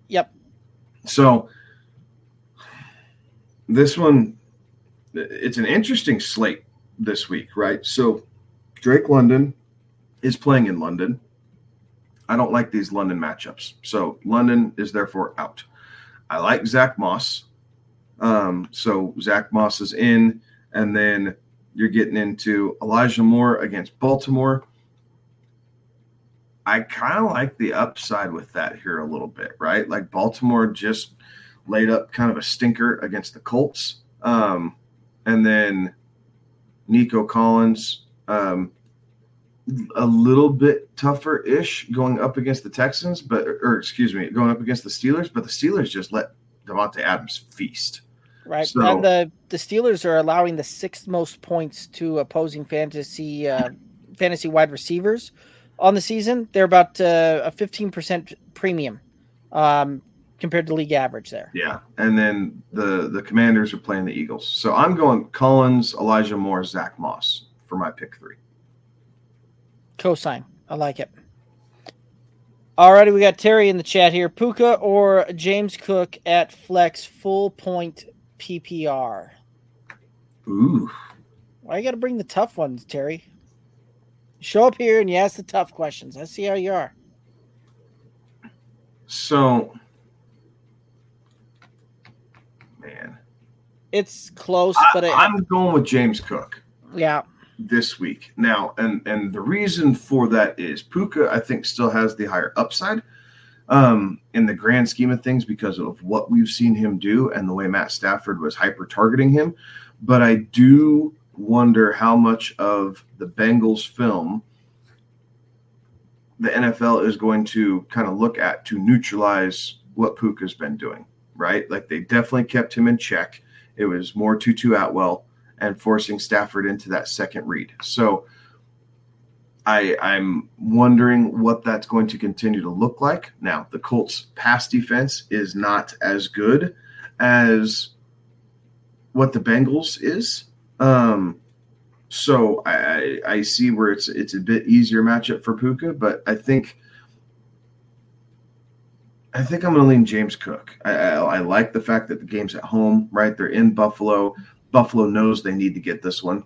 yep. So this one, it's an interesting slate this week, right? So Drake London is playing in London. I don't like these London matchups. So London is therefore out. I like Zack Moss. Um, so Zack Moss is in, and then you're getting into Elijah Moore against Baltimore. I kind of like the upside with that here a little bit, right? Like Baltimore just laid up kind of a stinker against the Colts. Um, and then Nico Collins, um, a little bit tougher ish going up against the Texans, but or excuse me, going up against the Steelers, but the Steelers just let Davante Adams feast. Right, so, and the the Steelers are allowing the sixth most points to opposing fantasy uh, fantasy wide receivers on the season. They're about uh, a fifteen percent premium um, compared to league average there. Yeah, and then the the Commanders are playing the Eagles. So I'm going Collins, Elijah Moore, Zack Moss for my pick three. Cosine. I like it. Alrighty, we got Terry in the chat here. Puka or James Cook at flex full point PPR. Ooh. Why you got to bring the tough ones, Terry? Show up here and you ask the tough questions. I see how you are. So, man, it's close, I, but I, I'm going with James Cook. Yeah, this week. Now, and and the reason for that is Puka, I think, still has the higher upside um, in the grand scheme of things because of what we've seen him do and the way Matt Stafford was hyper targeting him. But I do wonder how much of the Bengals film the NFL is going to kind of look at to neutralize what Puka's been doing, right? Like they definitely kept him in check. It was more Tutu Atwell and forcing Stafford into that second read. So I, I'm wondering what that's going to continue to look like. Now, the Colts' pass defense is not as good as what the Bengals is. Um, so I, I see where it's it's a bit easier matchup for Puka, but I think I think I'm going to lean James Cook. I, I, I, like the fact that the game's at home, right? They're in Buffalo. Buffalo knows they need to get this one.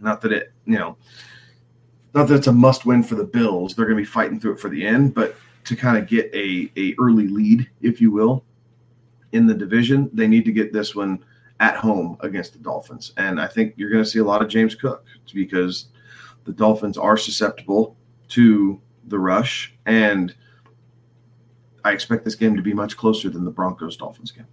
Not that it, you know, not that it's a must win for the Bills. They're going to be fighting through it for the end, but to kind of get a, a early lead, if you will, in the division, they need to get this one at home against the Dolphins. And I think you're going to see a lot of James Cook because the Dolphins are susceptible to the rush. And I expect this game to be much closer than the Broncos Dolphins game.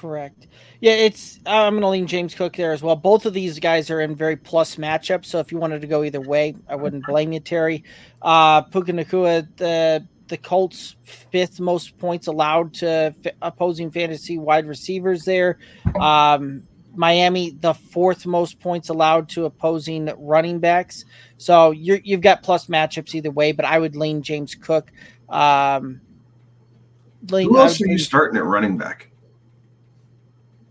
Correct. Yeah, it's I'm going to lean James Cook there as well. Both of these guys are in very plus matchups, so if you wanted to go either way, I wouldn't blame you, Terry. Uh, Puka Nacua, the the Colts fifth most points allowed to f- opposing fantasy wide receivers there. Um, Miami, the fourth most points allowed to opposing running backs. So you have got plus matchups either way, but I would lean James Cook. Um, lean, Who else are you starting at running back?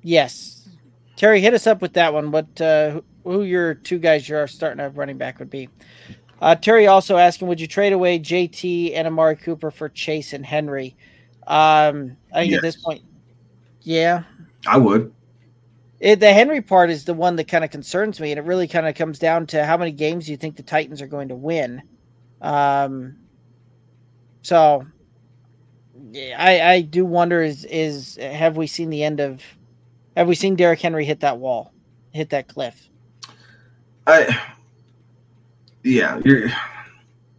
Yes. Terry, hit us up with that one. What uh, who your two guys you're starting at running back would be? Uh, Terry also asking, would you trade away JT and Amari Cooper for Chase and Henry? Um, I think yes. at this point, yeah, I would. It, the Henry part is the one that kind of concerns me, and it really kind of comes down to how many games you think the Titans are going to win. Um, so I I do wonder is is have we seen the end of have we seen Derrick Henry hit that wall, hit that cliff? I, yeah, you're.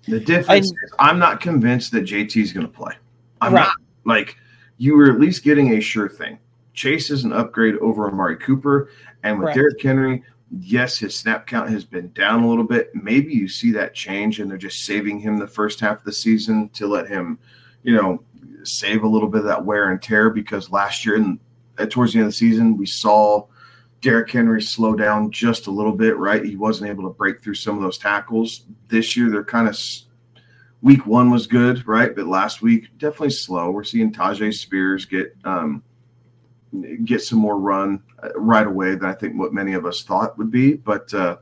The difference I, is I'm not convinced that JT is going to play. I'm right. not like you were at least getting a sure thing. Chase is an upgrade over Amari Cooper. And with Correct. Derrick Henry, yes, his snap count has been down a little bit. Maybe you see that change and they're just saving him the first half of the season to let him, you know, save a little bit of that wear and tear because last year and towards the end of the season, we saw Derrick Henry slow down just a little bit, right? He wasn't able to break through some of those tackles. This year, they're kind of week one was good, right? But last week, definitely slow. We're seeing Tyjae Spears get um, get some more run uh, right away than I think what many of us thought would be. But uh,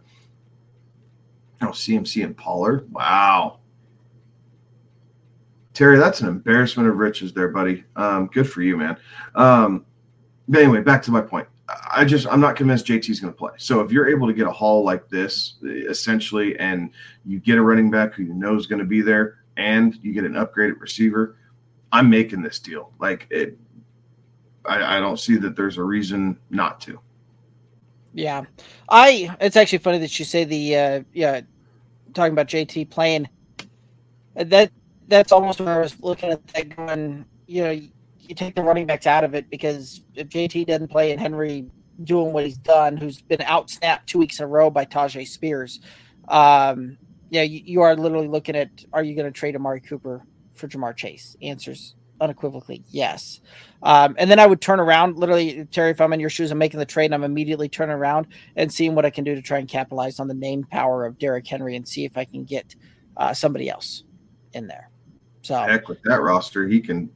oh, CMC and Pollard, wow. Terry, that's an embarrassment of riches there, buddy. Um, good for you, man. Um, but anyway, back to my point. I just I'm not convinced JT's going to play. So if you're able to get a haul like this, essentially, and you get a running back who you know is going to be there, and you get an upgraded receiver, I'm making this deal. Like it, I, I don't see that there's a reason not to. Yeah, I. It's actually funny that you say the uh, yeah, talking about JT playing. That that's almost where I was looking at that going. You know, you take the running backs out of it because if JT doesn't play and Henry doing what he's done, who's been out snapped two weeks in a row by Tyjae Spears, um, yeah, you, you are literally looking at are you going to trade Amari Cooper for Ja'Marr Chase? Answers unequivocally yes. Um, and then I would turn around, literally, Terry, if I'm in your shoes, I'm making the trade, and I'm immediately turning around and seeing what I can do to try and capitalize on the name power of Derrick Henry and see if I can get uh, somebody else in there. So Heck, with that roster, he can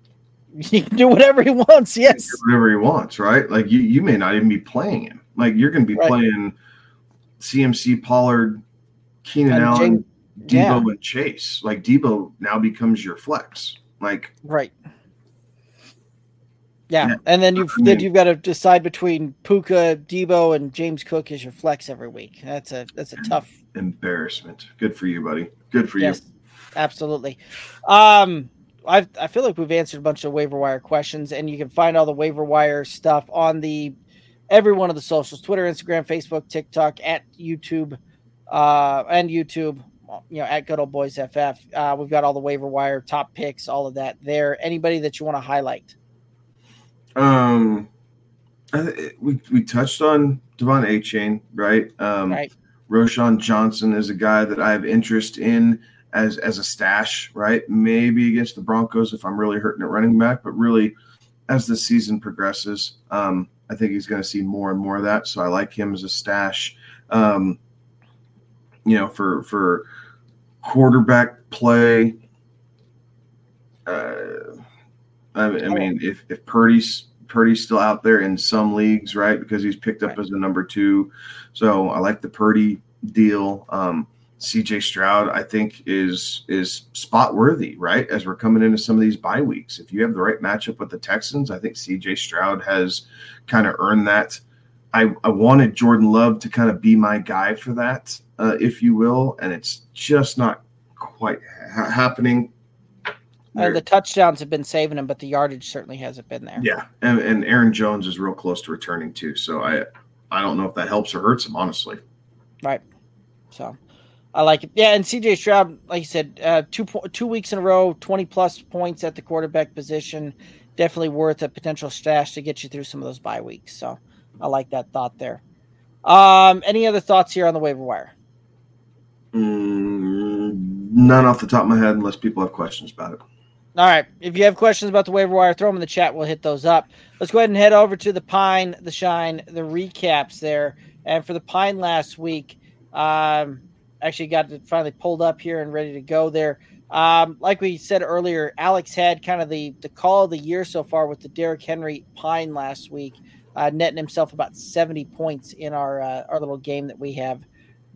[laughs] he can do whatever he wants. Yes. do whatever he wants, right? Like you, you may not even be playing him. Like you're going to be Right. playing CMC, Pollard, Keenan And Allen, Jay- Debo, yeah. and Chase. Like Debo now becomes your flex. Like Right. Yeah. Yeah. And then you've I then you've got to decide between Puka, Debo, and James Cook as your flex every week. That's a that's a tough embarrassment. Good for you, buddy. Good for Yes, absolutely. Um, I I feel like we've answered a bunch of waiver wire questions, and you can find all the waiver wire stuff on the every one of the socials: Twitter, Instagram, Facebook, TikTok, at YouTube, uh, and YouTube. You know, at Good Old Boys FF. Uh, we've got all the waiver wire top picks, all of that there. Anybody that you want to highlight? Um, I th- we we touched on De'Von Achane, right? Um, Right. Roschon Johnson is a guy that I have interest in as as a stash, right? Maybe against the Broncos if I'm really hurting at running back, but really as the season progresses, um, I think he's going to see more and more of that. So I like him as a stash. Um, you know, for for quarterback play. Uh, I, I mean, if if Purdy's Purdy's still out there in some leagues, right? Because he's picked up as a number two. So I like the Purdy deal. Um, CJ Stroud, I think, is is spot worthy, right? As we're coming into some of these bye weeks. If you have the right matchup with the Texans, I think CJ Stroud has kind of earned that. I, I wanted Jordan Love to kind of be my guy for that, uh, if you will, and it's just not quite ha- happening. Uh, the touchdowns have been saving him, but the yardage certainly hasn't been there. Yeah, and, and Aaron Jones is real close to returning too. So I I don't know if that helps or hurts him, honestly. Right. So I like it. Yeah, and CJ Stroud, like you said, uh, two po- two weeks in a row, twenty plus points at the quarterback position. Definitely worth a potential stash to get you through some of those bye weeks. So I like that thought there. Um, any other thoughts here on the waiver wire? Mm, none off the top of my head, unless people have questions about it. All right. If you have questions about the waiver wire, throw them in the chat. We'll hit those up. Let's go ahead and head over to the Pine, the Shine, the recaps there. And for the Pine last week, um, actually got it finally pulled up here and ready to go there. Um, like we said earlier, Alex had kind of the, the call of the year so far with the Derrick Henry Pine last week, uh, netting himself about 70 points in our uh, our little game that we have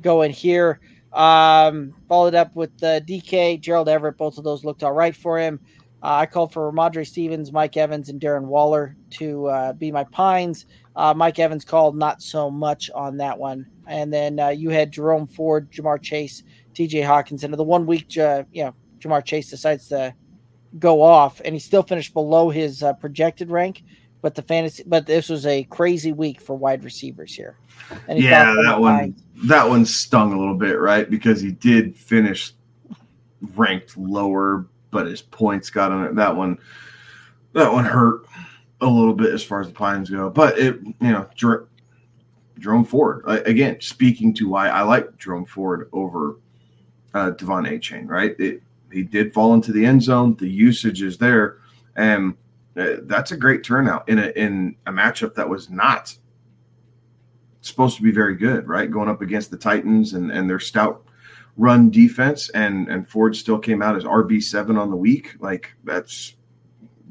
going here. Um, followed up with uh, DK, Gerald Everett. Both of those looked all right for him. Uh, I called for Rhamondre Stevens, Mike Evans, and Darren Waller to uh, be my pines. Uh, Mike Evans called not so much on that one. And then uh, you had Jerome Ford, Ja'Marr Chase, TJ Hawkins. And the one week, uh, you know, Ja'Marr Chase decides to go off, and he still finished below his uh, projected rank. But the fantasy, but this was a crazy week for wide receivers here. And he Yeah, that one Pines. that one stung a little bit, right? Because he did finish ranked lower, but his points got on it. That one that one hurt. a little bit as far as the Pines go, but it you know Jer- Jerome Ford again speaking to why I like Jerome Ford over uh, De'Von Achane. Right, it, he did fall into the end zone. The usage is there, and uh, that's a great turnout in a in a matchup that was not supposed to be very good. Right, going up against the Titans and and their stout run defense, and and Ford still came out as RB seven on the week. Like that's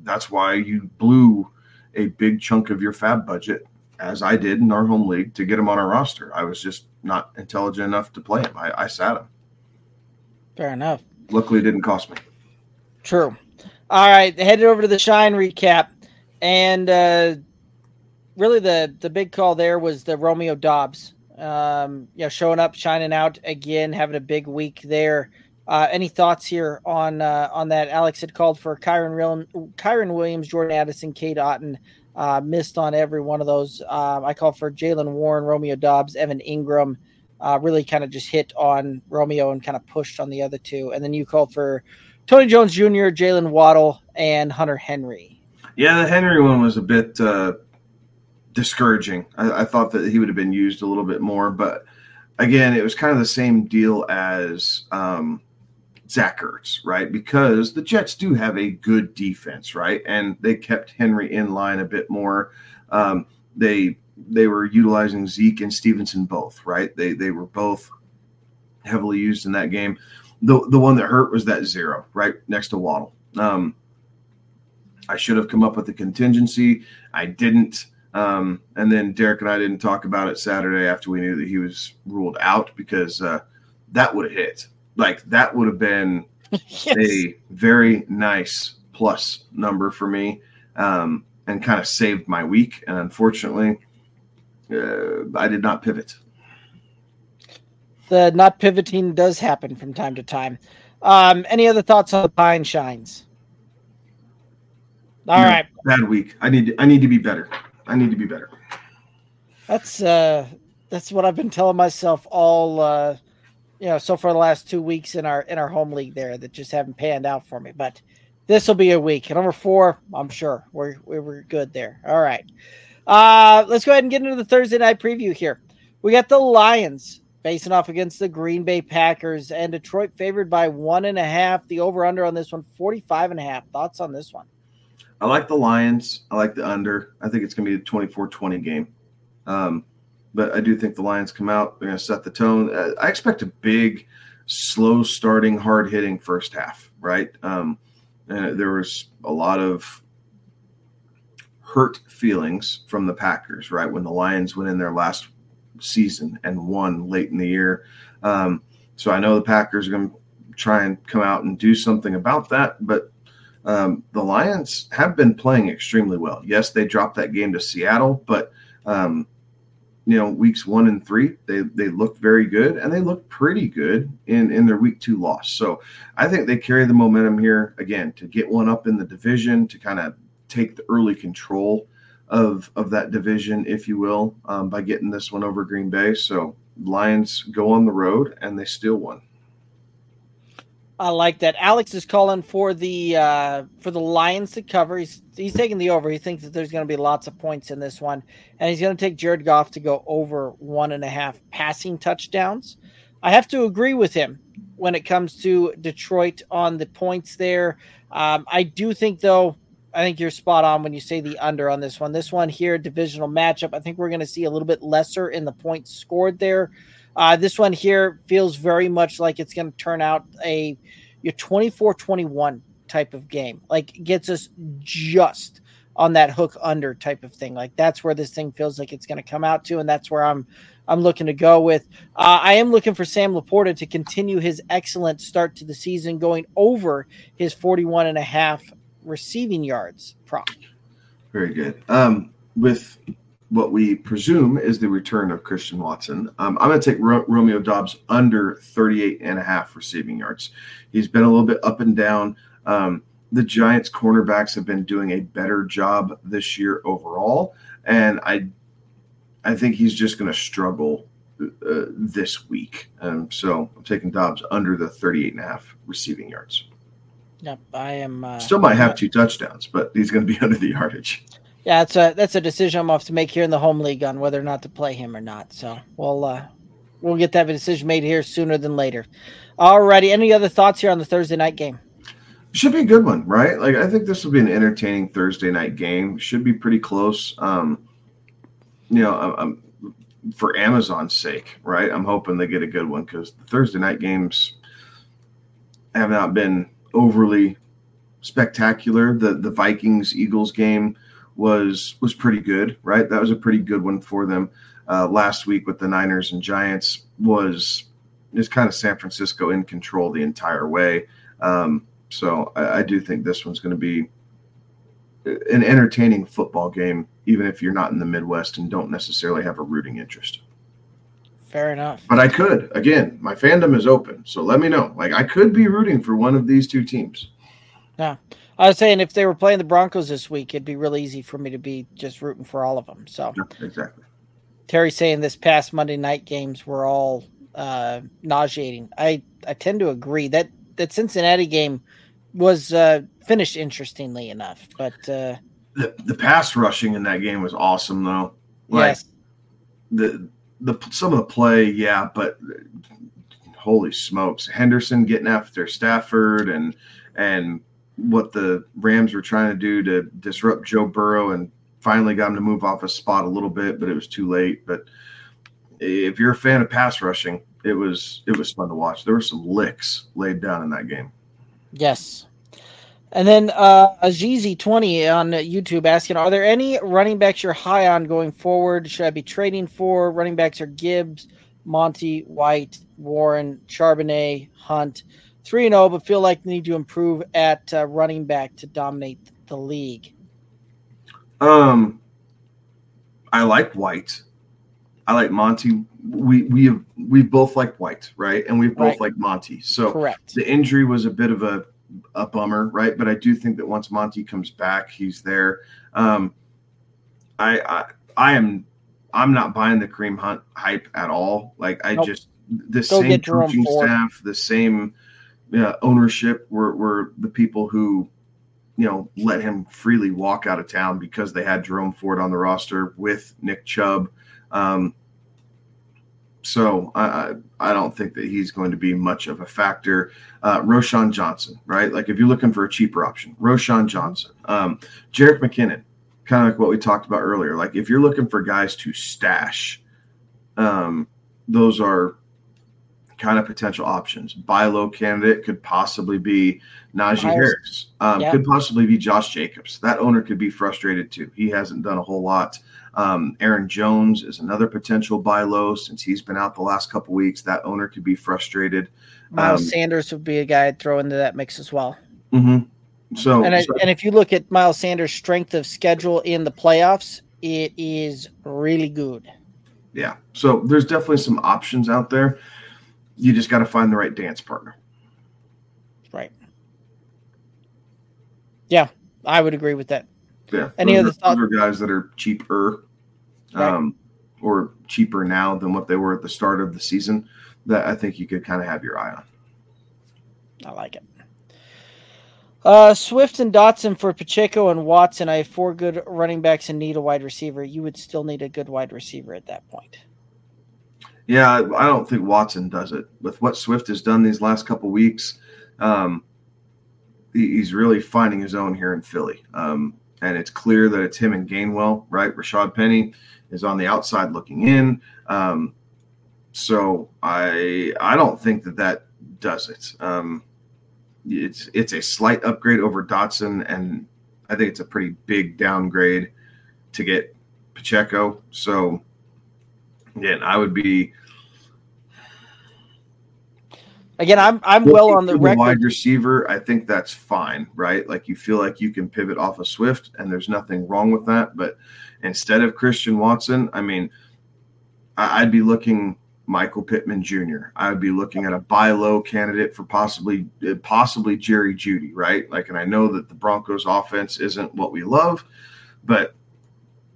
that's why you blew a big chunk of your FAAB budget, as I did in our home league, to get him on our roster. I was just not intelligent enough to play him. I, I sat him. Fair enough. Luckily, it didn't cost me. True. All right, headed over to the Shine recap, and uh, really the the big call there was the Romeo Doubs. Um, you know, showing up, shining out again, having a big week there. Uh, any thoughts here on uh, on that? Alex had called for Kyren, Kyron Williams, Jordan Addison, Cade Otton. Uh, missed on every one of those. Um, I called for Jaylen Warren, Romeo Doubs, Evan Engram. Uh, really kind of just hit on Romeo and kind of pushed on the other two. And then you called for Tony Jones Jr., Jalen Waddle, and Hunter Henry. Yeah, the Henry one was a bit uh, discouraging. I, I thought that he would have been used a little bit more, but again, it was kind of the same deal as um, Zach Ertz, right? Because the Jets do have a good defense, right? And they kept Henry in line a bit more. Um, they they were utilizing Zeke and Stevenson both, right? They they were both heavily used in that game. The the one that hurt was that zero, right next to Waddle. Um, I should have come up with a contingency. I didn't. Um, and then Derek and I didn't talk about it Saturday after we knew that he was ruled out because uh, that would have hit like that would have been [laughs] yes. a very nice plus number for me um, and kind of saved my week. And unfortunately, uh, I did not pivot. The not pivoting does happen from time to time. Um, any other thoughts on the pine shines? All right, Bad week. I need. I need to be better. I need to be better. That's uh, that's what I've been telling myself all uh, you know, so far the last two weeks in our in our home league there that just haven't panned out for me. But this will be a week. Number four, I'm sure we're we're good there. All right, uh, let's go ahead and get into the Thursday night preview here. We got the Lions facing off against the Green Bay Packers and Detroit favored by one and a half. The over under on this one, 45 and a half. Thoughts on this one? I like the Lions. I like the under. I think it's going to be a 24 20 game. Um, but I do think the Lions come out. They're going to set the tone. Uh, I expect a big, slow starting, hard hitting first half, right? Um, there was a lot of hurt feelings from the Packers, right? When the Lions went in their last season and won late in the year. Um, so I know the Packers are going to try and come out and do something about that, but um, the Lions have been playing extremely well. Yes, they dropped that game to Seattle, but um, you know weeks one and three they they looked very good and they looked pretty good in in their week two loss. So i think they carry the momentum here again to get one up in the division to kind of take the early control of of that division if you will um, by getting this one over green bay. So lions go on the road and they steal one I like that. Alex is calling for the uh, for the Lions to cover. He's he's taking the over. He thinks that there's going to be lots of points in this one, and he's going to take Jared Goff to go over one and a half passing touchdowns. I have to agree with him when it comes to Detroit on the points there. Um, I do think though. I think you're spot on when you say the under on this one. This one here, divisional matchup. I think we're going to see a little bit lesser in the points scored there. Uh, this one here feels very much like it's going to turn out a your 24-21 type of game. Like gets us just on that hook under type of thing. Like that's where this thing feels like it's going to come out to, and that's where I'm I'm looking to go with. Uh, I am looking for Sam LaPorta to continue his excellent start to the season, going over his 41 and a half receiving yards prop. Very good. Um, with what we presume is the return of Christian Watson. Um, I'm going to take Ro- Romeo Doubs under 38 and a half receiving yards. He's been a little bit up and down. Um, the Giants cornerbacks have been doing a better job this year overall, and I, I think he's just going to struggle uh, this week. Um, so I'm taking Doubs under the 38 and a half receiving yards. Yep, I am. Uh, Still might have two touchdowns, but he's going to be [laughs] under the yardage. Yeah, that's a that's a decision I'm off to make here in the home league on whether or not to play him or not. So we'll uh, we'll get that decision made here sooner than later. Alrighty, any other thoughts here on the Thursday night game? Should be a good one, right? Like I think this will be an entertaining Thursday night game. Should be pretty close. Um, you know, I'm, I'm for Amazon's sake, right? I'm hoping they get a good one because the Thursday night games have not been overly spectacular. The the Vikings Eagles game was was pretty good, right? That was a pretty good one for them. Uh, last week with the Niners and Giants was is kind of San Francisco in control the entire way. Um, so I, I do think this one's going to be an entertaining football game, even if you're not in the Midwest and don't necessarily have a rooting interest. Fair enough. But I could. Again, my fandom is open. So let me know. Like I could be rooting for one of these two teams. Yeah. I was saying if they were playing the Broncos this week, it'd be real easy for me to be just rooting for all of them. So yeah, exactly. Terry saying this past Monday night games were all uh, nauseating. I I tend to agree that that Cincinnati game was uh, finished interestingly enough, but uh, the the pass rushing in that game was awesome though. Like, yes, the the some of the play, yeah, but holy smokes, Henderson getting after Stafford and and what the Rams were trying to do to disrupt Joe Burrow and finally got him to move off his spot a little bit, but it was too late. But if you're a fan of pass rushing, it was it was fun to watch. There were some licks laid down in that game. Yes. And then uh Azizi20 on YouTube asking, are there any running backs you're high on going forward? Should I be trading for? Running backs are Gibbs, Monty, White, Warren, Charbonnet, Hunt. 3 and 0, but feel like they need to improve at uh, running back to dominate the league. Um, I like White. I like Monty. We we have we both like White, right? And we both Right. like Monty. So Correct. the injury was a bit of a a bummer, right? But I do think that once Monty comes back, he's there. Um, I I I am I'm not buying the Kareem Hunt hype at all. Like I Nope. just the Go same coaching Ford. staff, the same uh, ownership were were the people who you know let him freely walk out of town because they had Jerome Ford on the roster with Nick Chubb. Um, so I, I don't think that he's going to be much of a factor. Uh, Roschon Johnson, right? Like if you're looking for a cheaper option, Roschon Johnson, um, Jerick McKinnon, kind of like what we talked about earlier. Like if you're looking for guys to stash, um, those are kind of potential options. Buy low candidate could possibly be Najee. Harris. Um, Yeah. Could possibly be Josh Jacobs. That owner could be frustrated too. He hasn't done a whole lot. Um, Aaron Jones is another potential buy low since he's been out the last couple weeks. That owner could be frustrated. Miles Um, Sanders would be a guy I'd throw into that mix as well. Mm-hmm. So, And, I, so- and if you look at Miles Sanders' strength of schedule in the playoffs, it is really good. yeah, so there's definitely some options out there. You just got to find the right dance partner. Right. Yeah, I would agree with that. Yeah. Any other are, thought- guys that are cheaper, Right. um, or cheaper now than what they were at the start of the season. That I think you could kind of have your eye on. I like it. Uh, Swift and Dotson for Pacheco and Watson. I have four good running backs and need a wide receiver. You would still need a good wide receiver at that point. Yeah, I don't think Watson does it with what Swift has done these last couple weeks. Um, he's really finding his own here in Philly, um, and it's clear that it's him and Gainwell. Right, Rashad Penny is on the outside looking in. Um, so I I don't think that that does it. Um, it's it's a slight upgrade over Dotson, and I think it's a pretty big downgrade to get Pacheco. So again, I would be Again, I'm I'm well on the for record. wide receiver. I think that's fine, right? Like you feel like you can pivot off of Swift, and there's nothing wrong with that. But instead of Christian Watson, I mean, I'd be looking Michael Pittman Jr. I would be looking at a buy low candidate for possibly uh, possibly Jerry Jeudy, right? Like, and I know that the Broncos offense isn't what we love, but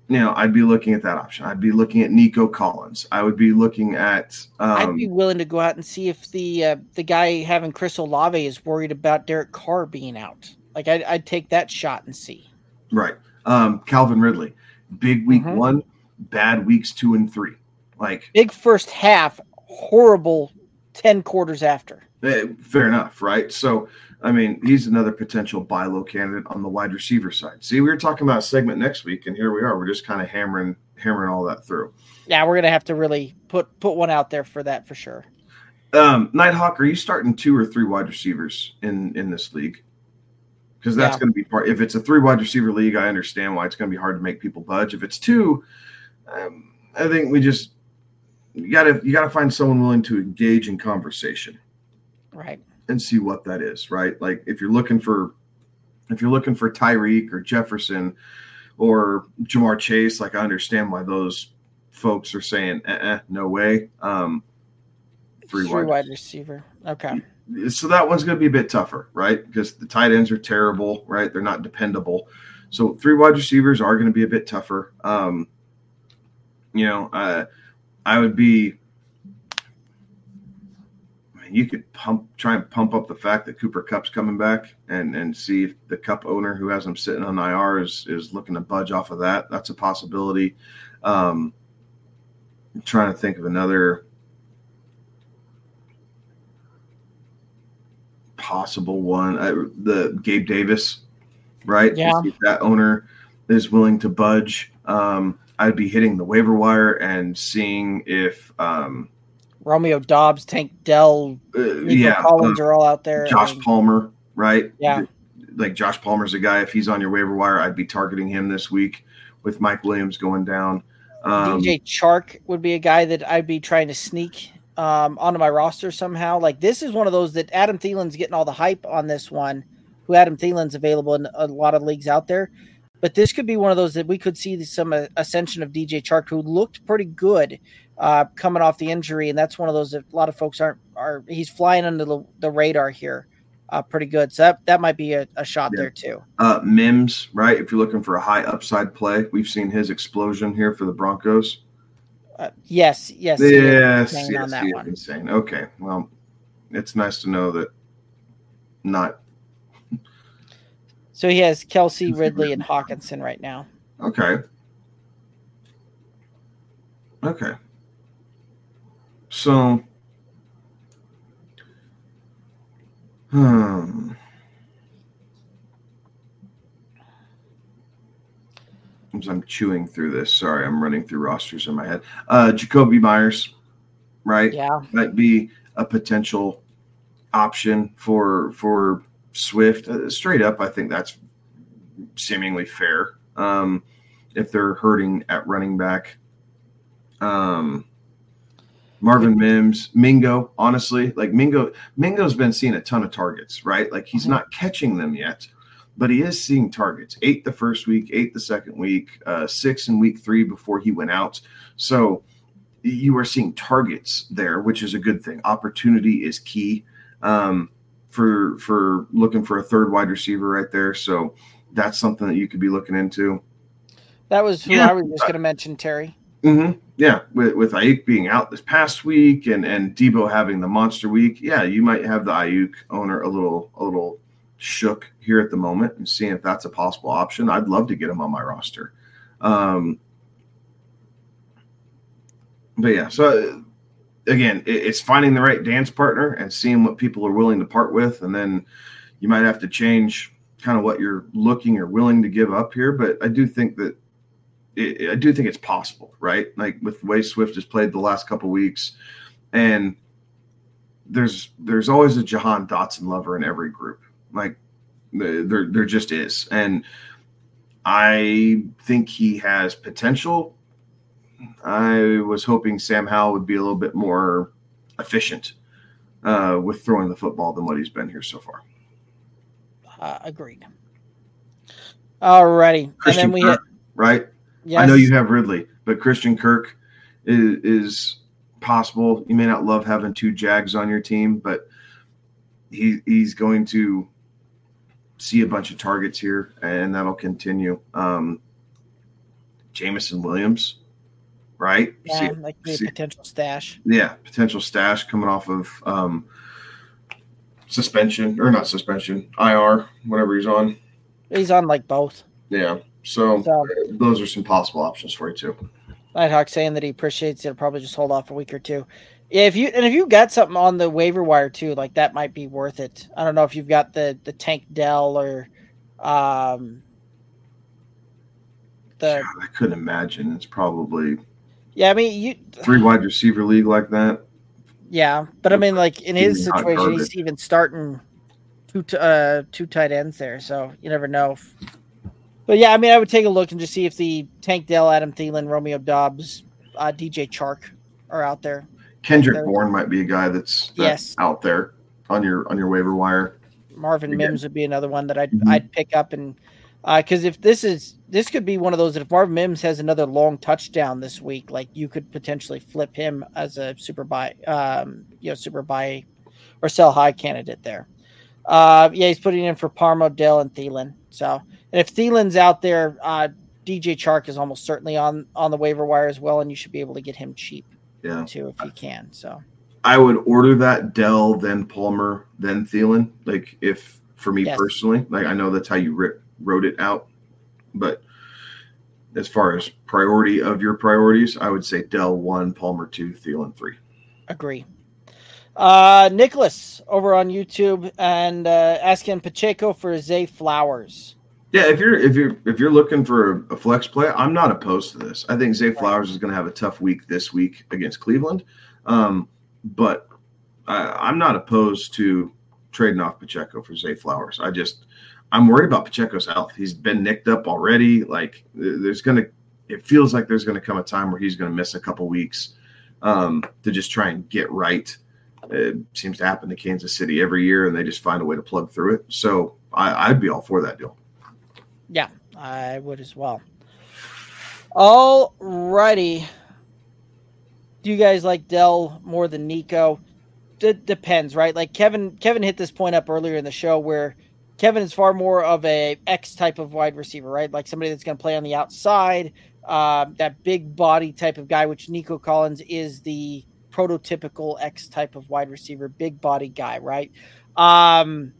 you know, I'd be looking at that option. I'd be looking at Nico Collins. I would be looking at. Um, I'd be willing to go out and see if the uh, the guy having Chris Olave is worried about Derek Carr being out. Like I'd, I'd take that shot and see. Right. Um, Calvin Ridley, big week Mhm. one, bad weeks two and three. Like Big first half, horrible 10 quarters after. eh, fair enough, right? So I mean, he's another potential buy low candidate on the wide receiver side. See, we were talking about a segment next week, and here we are. We're just kind of hammering hammering all that through. Yeah, we're gonna have to really put put one out there for that for sure. Um, Nighthawk, are you starting two or three wide receivers in in this league? Because that's Yeah. going to be part. If it's a three wide receiver league, I understand why it's going to be hard to make people budge. If it's two, um, I think we just you got to you got to find someone willing to engage in conversation Right. And see what that is. Right? Like if you're looking for if you're looking for Tyreek or Jefferson or Ja'Marr Chase, like I understand why those folks are saying, uh no way. Um, Three, three wide wide receiver. Okay. [clears throat] so that one's going to be a bit tougher, right? Because the tight ends are terrible, right? They're not dependable. So three wide receivers are going to be a bit tougher. Um, you know, uh, I would be. You could pump, try and pump up the fact that Cooper Kupp's coming back, and and see if the Cup owner who has him sitting on IR is is looking to budge off of that. That's a possibility. Um, I'm trying to think of another possible one. Uh, the Gabe Davis, right? Yeah. If that owner is willing to budge. Um, I'd be hitting the waiver wire and seeing if, um, Romeo Doubs, Tank Dell, uh, yeah, Collins uh, are all out there. Josh mean, Palmer, right? Yeah. Like Josh Palmer's a guy. If he's on your waiver wire, I'd be targeting him this week with Mike Williams going down. Um, DJ Chark would be a guy that I'd be trying to sneak um, onto my roster somehow. Like this is one of those that Adam Thielen's getting all the hype on this one. Who Adam Thielen's available in a lot of leagues out there, but this could be one of those that we could see some uh, ascension of DJ Chark, who looked pretty good uh, coming off the injury, and that's one of those that a lot of folks aren't are. He's flying under the, the radar here, uh, pretty good. So that that might be a, a shot Yeah. there too. uh, Mims, right? If you're looking for a high upside play, we've seen his explosion here for the Broncos. Uh, yes, yes, Yes, insane yes, on that one. insane. Okay, well, it's nice to know that not So he has Kelce, Ridley, and Hockenson right now. okay. Okay. So, hmm. As I'm chewing through this, sorry, I'm running through rosters in my head. Uh, Jakobi Meyers, right? Yeah, might be a potential option for for Swift. Uh, straight up, I think that's seemingly fair. Um, if they're hurting at running back, um, Marvin Mims, Mingo. Honestly, like Mingo, Mingo's been seeing a ton of targets, right? Like he's Mhm. not catching them yet, but he is seeing targets. Eight the first week, eight the second week, uh, six in week three before he went out. So you are seeing targets there, which is a good thing. Opportunity is key um, for for looking for a third wide receiver right there. So that's something that you could be looking into. that was who Yeah. I was just going to mention, Terry. Hmm Yeah, with with Aiyuk being out this past week and and Debo having the monster week, yeah, you might have the Aiyuk owner a little a little shook here at the moment and seeing if that's a possible option. I'd love to get him on my roster. Um, but yeah, so uh, again, it, it's finding the right dance partner and seeing what people are willing to part with, and then you might have to change kind of what you're looking or willing to give up here. But I do think that it, I do think it's possible, right? Like with the way Swift has played the last couple weeks, and there's there's always a Jahan Dotson lover in every group. Like there there just is, and I think he has potential. I was hoping Sam Howell would be a little bit more efficient uh, with throwing the football than what he's been here so far. Uh, agreed. Alrighty, and Christian then we Kirk, right? Yes, I know you have Ridley, but Christian Kirk is, is possible. You may not love having two Jags on your team, but he he's going to see a bunch of targets here, and that'll continue. Um, Jameson Williams, right? yeah, See- that could be a see- potential stash. yeah, potential stash coming off of um, suspension or not suspension, IR, whatever he's on. He's on like both. Yeah. So, so those are some possible options for you too. Nighthawk saying that he appreciates it. Probably just hold off a week or two. Yeah, if you and if you got something on the waiver wire too, like that might be worth it. I don't know if you've got the the Tank Dell or um the God, I couldn't imagine. It's probably yeah. I mean, you three wide receiver league like that. Yeah, but I mean, like in his situation, he's even starting two uh two tight ends there, so you never know. If, but yeah, I mean, I would take a look and just see if the Tank Dell, Adam Thielen, Romeo Doubs, uh, DJ Chark are out there. Kendrick Bourne might be a guy that's, that's yes. out there on your on your waiver wire. Marvin Again. Mims would be another one that I'd mm-hmm. I'd pick up and because uh, if this is this could be one of those that if Marvin Mims has another long touchdown this week, like you could potentially flip him as a super buy, um, you know, super buy or sell high candidate there. Uh, yeah, he's putting in for Palmer, Dell, and Thielen. So, and if Thielen's out there, uh, DJ Chark is almost certainly on on the waiver wire as well, and you should be able to get him cheap, yeah, too if you can. So, I would order that Dell, then Palmer, then Thielen. Like if for me yes. personally, like I know that's how you rip wrote it out. But as far as priority of your priorities, I would say Dell one, Palmer two, Thielen three. Agree. Uh, Nicholas over on YouTube and uh, asking Pacheco for Zay Flowers. Yeah, if you're if you're if you're looking for a, flex play, I'm not opposed to this. I think Zay Flowers is going to have a tough week this week against Cleveland, um, but I, am not opposed to trading off Pacheco for Zay Flowers. I just I'm worried about Pacheco's health. He's been nicked up already. Like there's gonna, it feels like there's gonna come a time where he's gonna miss a couple weeks um, to just try and get right. It seems to happen to Kansas City every year, and they just find a way to plug through it. So I, I'd be all for that deal. Yeah, I would as well. All righty. Do you guys like Dell more than Nico? It depends, right? Like Kevin, Kevin hit this point up earlier in the show where Kevin is far more of a X type of wide receiver, right? Like somebody that's going to play on the outside, uh, that big body type of guy, which Nico Collins is the prototypical X type of wide receiver, big body guy, right? Um,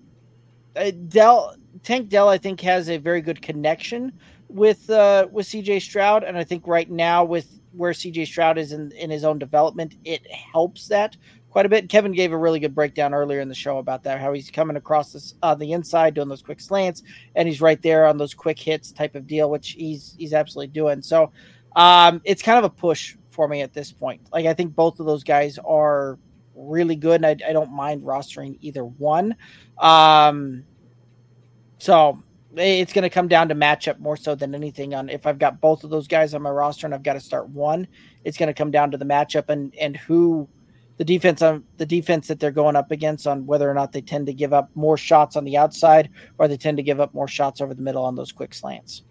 uh, Dell Tank Dell, I think, has a very good connection with uh, with CJ Stroud, and I think right now with where CJ Stroud is in, in his own development, it helps that quite a bit. Kevin gave a really good breakdown earlier in the show about that, how he's coming across this on uh, the inside, doing those quick slants, and he's right there on those quick hits type of deal, which he's he's absolutely doing. So um, it's kind of a push for me at this point. Like I think both of those guys are really good, and I, I don't mind rostering either one. Um, so it's going to come down to matchup more so than anything. On if I've got both of those guys on my roster and I've got to start one, it's going to come down to the matchup and and who the defense on the defense that they're going up against on whether or not they tend to give up more shots on the outside or they tend to give up more shots over the middle on those quick slants.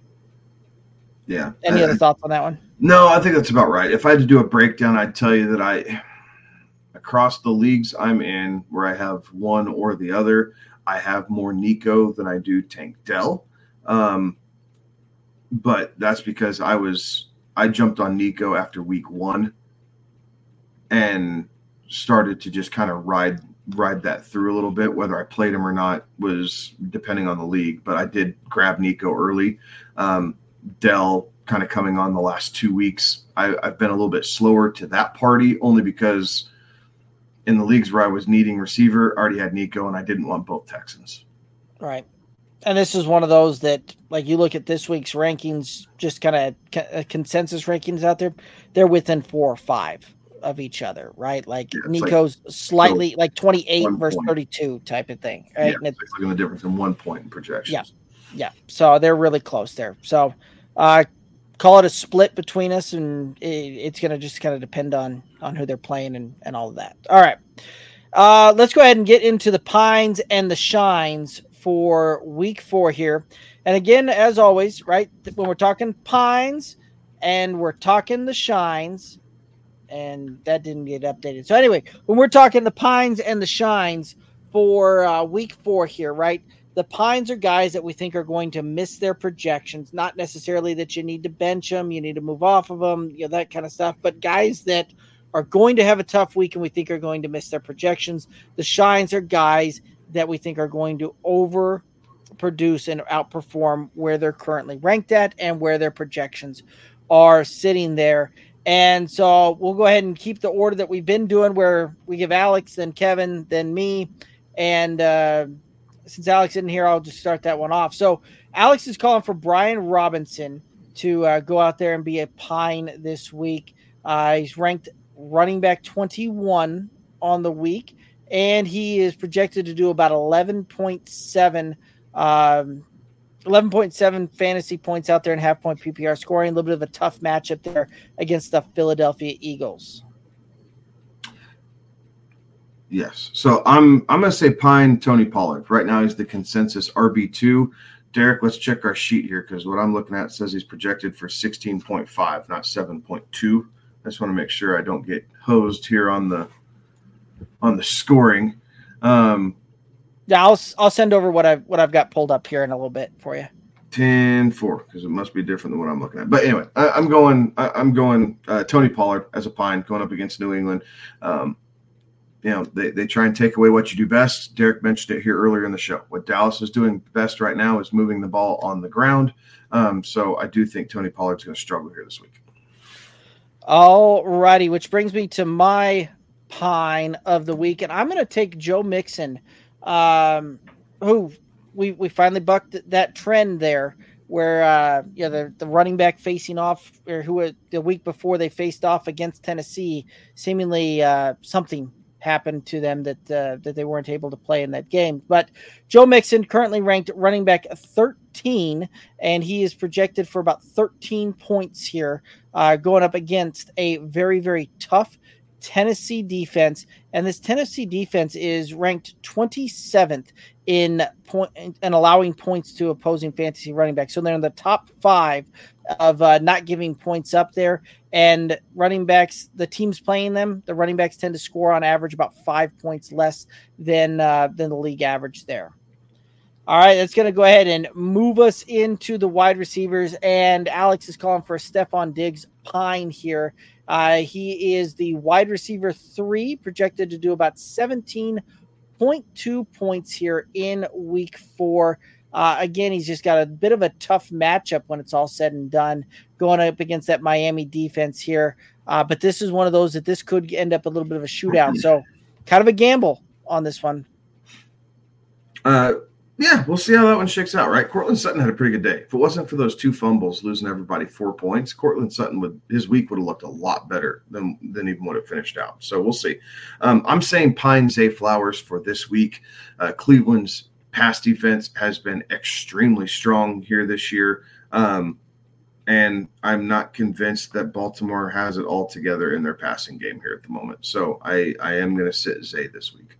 Yeah. Any other thoughts on that one? No, I think that's about right. If I had to do a breakdown, I'd tell you that I across the leagues I'm in where I have one or the other, I have more Nico than I do Tank Dell. Um, but that's because I was I jumped on Nico after week one and started to just kind of ride ride that through a little bit. Whether I played him or not was depending on the league, but I did grab Nico early. Um, Dell kind of coming on the last two weeks. I, I've been a little bit slower to that party only because in the leagues where I was needing receiver, already had Nico and I didn't want both Texans. Right. And this is one of those that, like, you look at this week's rankings, just kind of consensus rankings out there, they're within four or five of each other, right? Like yeah, Nico's like, slightly so like 28 versus point. 32 type of thing, right? Yeah, it's like the difference in one point in projections. Yeah. Yeah. So they're really close there. So uh call it a split between us and it, it's going to just kind of depend on on who they're playing and and all of that. All right. Uh let's go ahead and get into the pines and the shines for week 4 here. And again, as always, right, when we're talking pines and we're talking the shines, and that didn't get updated. So anyway, when we're talking the pines and the shines for uh, week four here, right? The pines are guys that we think are going to miss their projections. Not necessarily that you need to bench them, you need to move off of them, you know that kind of stuff, but guys that are going to have a tough week and we think are going to miss their projections. The shines are guys that we think are going to over outproduce and outperform where they're currently ranked at and where their projections are sitting there. And so we'll go ahead and keep the order that we've been doing where we give Alex, then Kevin, then me. And uh, since Alex isn't here, I'll just start that one off. So Alex is calling for Brian Robinson to uh, go out there and be a pine this week. Uh, he's ranked running back 21 on the week, and he is projected to do about 11.7 um, 11.7 fantasy points out there in half point PPR scoring. A little bit of a tough matchup there against the Philadelphia Eagles. Yes. So I'm I'm gonna say Pine Tony Pollard. Right now he's the consensus RB two. Derek, let's check our sheet here because what I'm looking at says he's projected for 16.5, not 7.2. I just want to make sure I don't get hosed here on the on the scoring. Um, yeah, I'll I'll send over what I've what I've got pulled up here in a little bit for you. 10 4 because it must be different than what I'm looking at. But anyway, I, am going I, am going uh, Tony Pollard as a pine going up against New England. Um, you know, they, they try and take away what you do best. Derek mentioned it here earlier in the show. What Dallas is doing best right now is moving the ball on the ground. Um, so I do think Tony Pollard's going to struggle here this week. All righty, which brings me to my pine of the week, and I'm going to take Joe Mixon, um, who we we finally bucked that trend there, where uh, you know the the running back facing off, or who the week before they faced off against Tennessee, seemingly uh, something happened to them that uh, that they weren't able to play in that game. But Joe Mixon currently ranked running back 13, and he is projected for about 13 points here, uh, going up against a very very tough Tennessee defense, and this Tennessee defense is ranked 27th in point and allowing points to opposing fantasy running backs. So they're in the top five of uh, not giving points up there. And running backs, the teams playing them, the running backs tend to score on average about five points less than uh, than the league average there. All right, that's going to go ahead and move us into the wide receivers. And Alex is calling for Stefon Diggs Pine here. Uh, he is the wide receiver three, projected to do about 17.2 points here in week four. Uh, again, he's just got a bit of a tough matchup when it's all said and done, going up against that Miami defense here. Uh, but this is one of those that this could end up a little bit of a shootout. So, kind of a gamble on this one. Uh, yeah, we'll see how that one shakes out, right? Courtland Sutton had a pretty good day. If it wasn't for those two fumbles, losing everybody four points, Courtland Sutton would his week would have looked a lot better than than even would have finished out. So we'll see. Um, I'm saying Pine Zay Flowers for this week. Uh, Cleveland's pass defense has been extremely strong here this year. Um, and I'm not convinced that Baltimore has it all together in their passing game here at the moment. So I, I am going to sit Zay this week.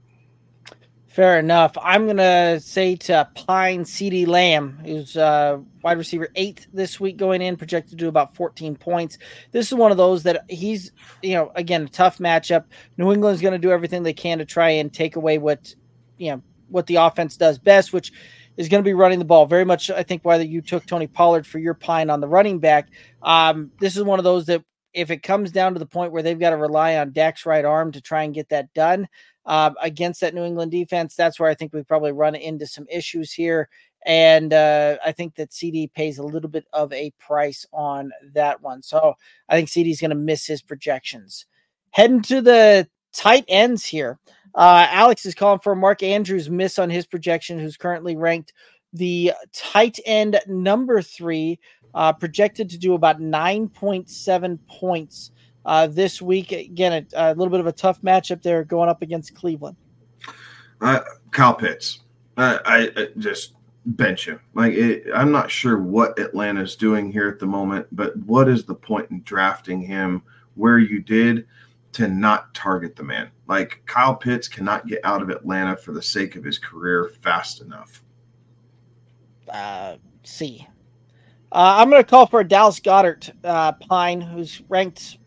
Fair enough. I'm gonna say to Pine CeeDee Lamb, who's uh, wide receiver eight this week going in, projected to do about 14 points. This is one of those that he's, you know, again, a tough matchup. New England's going to do everything they can to try and take away what, you know, what the offense does best, which is going to be running the ball. Very much, I think, why you took Tony Pollard for your Pine on the running back. Um, this is one of those that if it comes down to the point where they've got to rely on Dak's right arm to try and get that done, uh, against that New England defense. That's where I think we probably run into some issues here. And uh, I think that CeeDee pays a little bit of a price on that one. So I think CeeDee is going to miss his projections. Heading to the tight ends here. Uh, Alex is calling for Mark Andrews miss on his projection, who's currently ranked the tight end number three, uh, projected to do about 9.7 points uh, this week. Again, a, a, little bit of a tough matchup there going up against Cleveland. Uh, Kyle Pitts, I, I, I just bench him. Like it, I'm not sure what Atlanta's doing here at the moment, but what is the point in drafting him where you did to not target the man? Like Kyle Pitts cannot get out of Atlanta for the sake of his career fast enough. Uh, see. Uh, I'm going to call for Dallas Goedert uh, Pine, who's ranked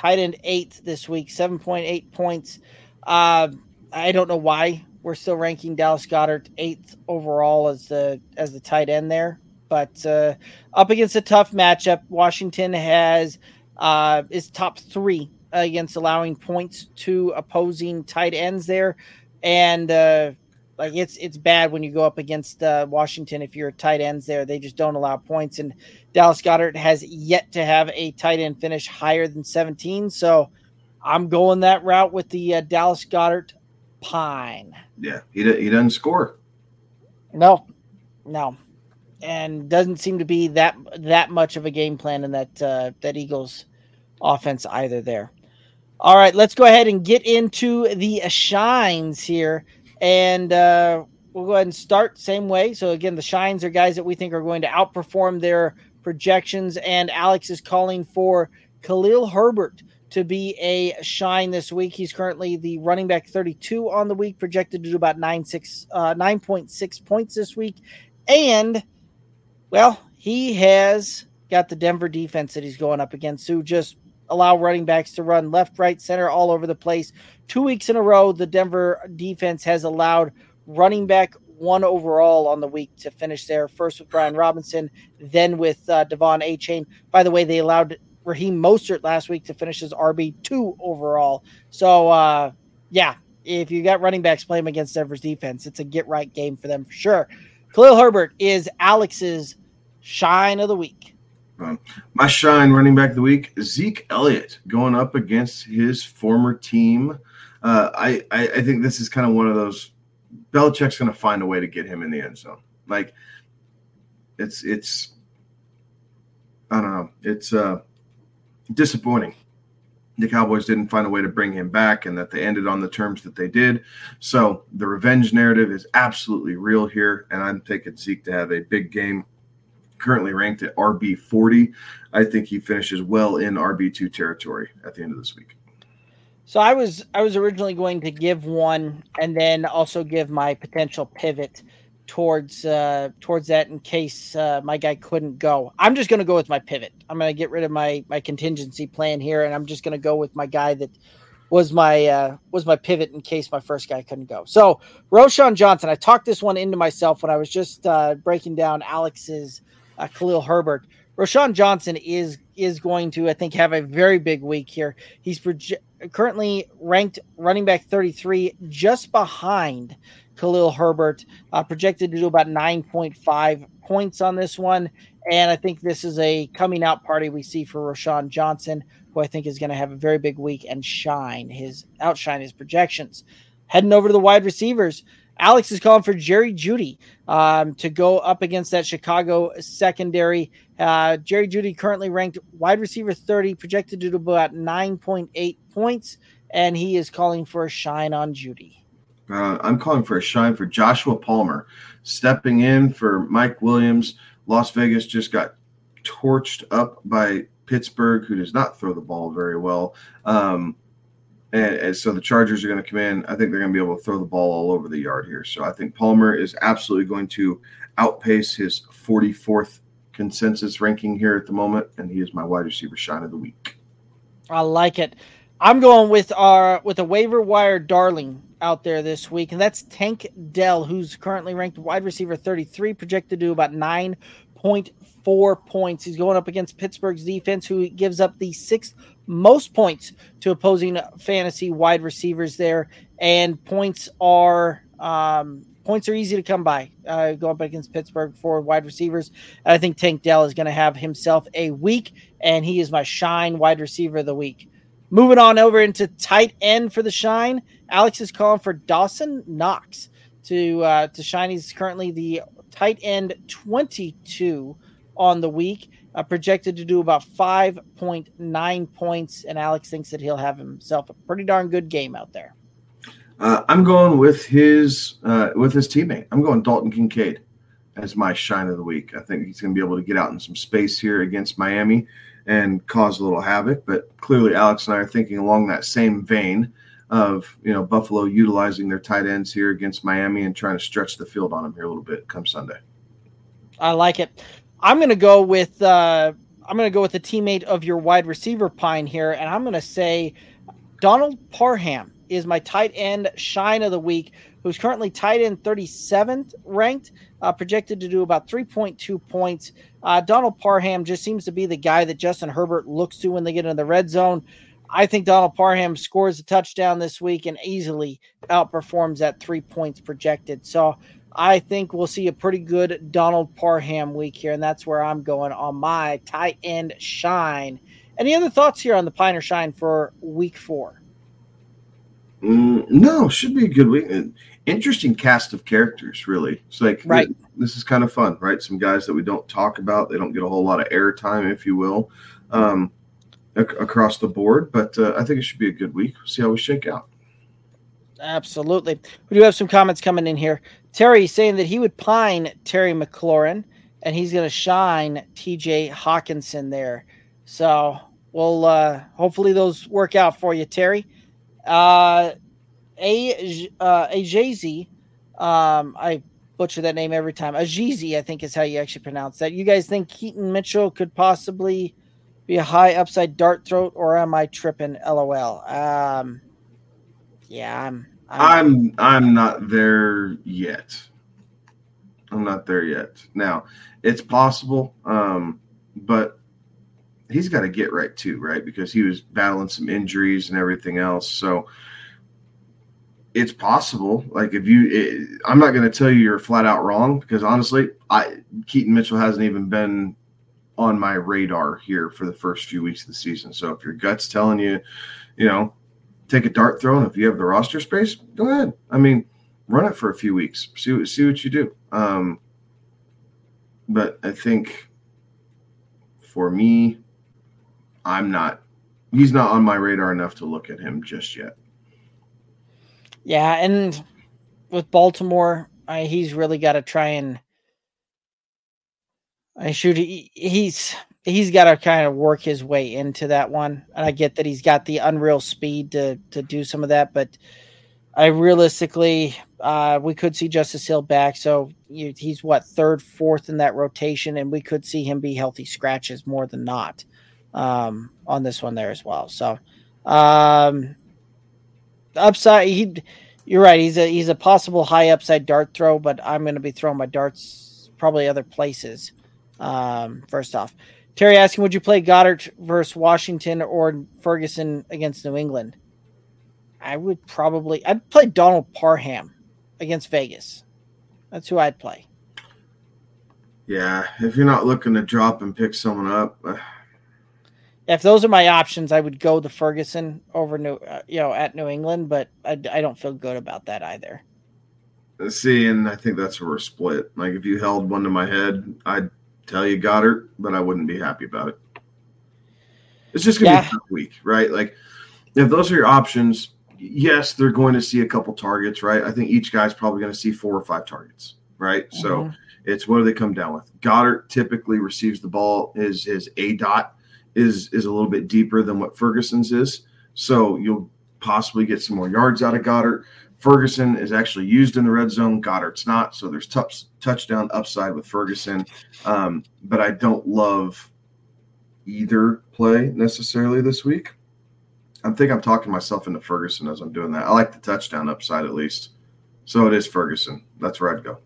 tight end eighth this week, 7.8 points. Uh, I don't know why we're still ranking Dallas Goedert eighth overall as the as the tight end there, but uh, up against a tough matchup. Washington has uh, is top three against allowing points to opposing tight ends there, and uh, Like it's it's bad when you go up against uh, Washington if you're tight ends there. They just don't allow points. And Dallas Goedert has yet to have a tight end finish higher than 17. So I'm going that route with the uh, Dallas Goedert Pine. Yeah, he he doesn't score. No, no, and doesn't seem to be that that much of a game plan in that uh, that Eagles offense either. There. All right, let's go ahead and get into the shines here, and uh, we'll go ahead and start same way. So again, the shines are guys that we think are going to outperform their projections, and Alex is calling for Khalil Herbert to be a shine this week. He's currently the running back 32 on the week, projected to do about 9, 6, uh, 9.6 points this week. And, well, he has got the Denver defense that he's going up against, who just allow running backs to run left, right, center, all over the place. Two weeks in a row, the Denver defense has allowed running back one overall on the week to finish there. First with Brian Robinson, then with uh, De'Von Achane. By the way, they allowed Raheem Mostert last week to finish as RB2 overall. So, uh, yeah, if you got running backs playing against Denver's defense, it's a get right game for them for sure. Khalil Herbert is Alex's shine of the week. Um, my shine running back of the week, Zeke Elliott, going up against his former team. Uh, I, I, I think this is kind of one of those. Belichick's going to find a way to get him in the end zone. Like it's it's I don't know. It's uh disappointing. The Cowboys didn't find a way to bring him back and that they ended on the terms that they did. So the revenge narrative is absolutely real here. And I'm taking Zeke to have a big game. Currently ranked at RB 40. I think he finishes well in RB2 territory at the end of this week. So I was I was originally going to give one and then also give my potential pivot towards uh, towards that in case uh, my guy couldn't go. I'm just going to go with my pivot. I'm going to get rid of my my contingency plan here, and I'm just going to go with my guy that was my uh, was my pivot in case my first guy couldn't go. So Roschon Johnson, I talked this one into myself when I was just uh, breaking down Alex's uh, Khalil Herbert. Roschon Johnson is is going to I think have a very big week here. He's proje- currently ranked running back 33, just behind Khalil Herbert, uh, projected to do about 9.5 points on this one. And I think this is a coming out party we see for Roschon Johnson, who I think is going to have a very big week and shine his outshine his projections. Heading over to the wide receivers, Alex is calling for Jerry Jeudy um, to go up against that Chicago secondary. Uh, Jerry Jeudy currently ranked wide receiver 30, projected to do about 9.8 points, and he is calling for a shine on Jeudy. Uh, I'm calling for a shine for Joshua Palmer, stepping in for Mike Williams. Las Vegas just got torched up by Pittsburgh, who does not throw the ball very well. Um, and, and, so the Chargers are going to come in. I think they're going to be able to throw the ball all over the yard here. So I think Palmer is absolutely going to outpace his 44th consensus ranking here at the moment, and he is my wide receiver shine of the week. I like it. I'm going with our with a waiver wire darling out there this week, and that's Tank Dell, who's currently ranked wide receiver 33, projected to do about 9.4 points. He's going up against Pittsburgh's defense, who gives up the sixth most points to opposing fantasy wide receivers there, and points are um, points are easy to come by. Uh, going up against Pittsburgh for wide receivers, I think Tank Dell is going to have himself a week, and he is my shine wide receiver of the week. Moving on over into tight end for the shine, Alex is calling for Dawson Knox to uh, to shine. He's currently the tight end 22 on the week, uh, projected to do about 5.9 points, and Alex thinks that he'll have himself a pretty darn good game out there. Uh, I'm going with his uh, with his teammate. I'm going Dalton Kincaid as my shine of the week. I think he's going to be able to get out in some space here against Miami and cause a little havoc. But clearly, Alex and I are thinking along that same vein of you know Buffalo utilizing their tight ends here against Miami and trying to stretch the field on them here a little bit come Sunday. I like it. I'm going to go with uh, I'm going to go with the teammate of your wide receiver pine here, and I'm going to say Donald Parham is my tight end shine of the week, who's currently tight end 37th ranked, uh, projected to do about 3.2 points. Uh, Donald Parham just seems to be the guy that Justin Herbert looks to when they get in the red zone. I think Donald Parham scores a touchdown this week and easily outperforms that three points projected. So I think we'll see a pretty good Donald Parham week here, and that's where I'm going on my tight end shine. Any other thoughts here on the Piner Shine for week four? Mm, no, should be a good week. Interesting cast of characters, really. It's like right. This is kind of fun, right? Some guys that we don't talk about. They don't get a whole lot of airtime, if you will, um, ac- across the board. But uh, I think it should be a good week. See how we shake out. Absolutely. We do have some comments coming in here. Terry saying that he would pine Terry McLaurin and he's going to shine TJ Hockenson there. So we'll uh, hopefully those work out for you, Terry. Uh, a uh, Ajazi, um, I butcher that name every time. Ajizi, I think is how you actually pronounce that. You guys think Keaton Mitchell could possibly be a high upside dart throat, or am I tripping? LOL. Um, yeah, I'm. I'm I'm not there yet. I'm not there yet. Now, it's possible, um, but he's got to get right too, right? Because he was battling some injuries and everything else. So it's possible. Like if you, it, I'm not going to tell you you're flat out wrong because honestly, I Keaton Mitchell hasn't even been on my radar here for the first few weeks of the season. So if your gut's telling you, you know, take a dart throw, and if you have the roster space, go ahead. I mean, run it for a few weeks, see see what you do. Um, but I think for me, I'm not. He's not on my radar enough to look at him just yet. Yeah, and with Baltimore, I, he's really got to try and. I shoot. He, he's he's got to kind of work his way into that one. And I get that he's got the unreal speed to to do some of that, but I realistically, uh, we could see Justice Hill back. So you, he's what third, fourth in that rotation, and we could see him be healthy scratches more than not um, on this one there as well. So um, upside, he, you're right. He's a he's a possible high upside dart throw, but I'm going to be throwing my darts probably other places. Um, first off, Terry asking, would you play Goedert versus Washington or Ferguson against New England? I would probably I'd play Donald Parham against Vegas. That's who I'd play. Yeah, if you're not looking to drop and pick someone up, uh, if those are my options, I would go the Ferguson over New, uh, you know, at New England, but I, I don't feel good about that either. See, and I think that's where we're split. Like if you held one to my head, I'd tell you Goedert, but I wouldn't be happy about it. It's just gonna Yeah. be a tough week, right? Like if those are your options, yes, they're going to see a couple targets, right? I think each guy's probably going to see four or five targets, right? So Mhm. it's what do they come down with? Goedert typically receives the ball. His his A dot is is a little bit deeper than what Ferguson's is, so you'll possibly get some more yards out of Goedert. Ferguson is actually used in the red zone. Goedert's not, so there's touch, touchdown upside with Ferguson. Um, but I don't love either play necessarily this week. I think I'm talking myself into Ferguson as I'm doing that. I like the touchdown upside at least. So it is Ferguson. That's where I'd go.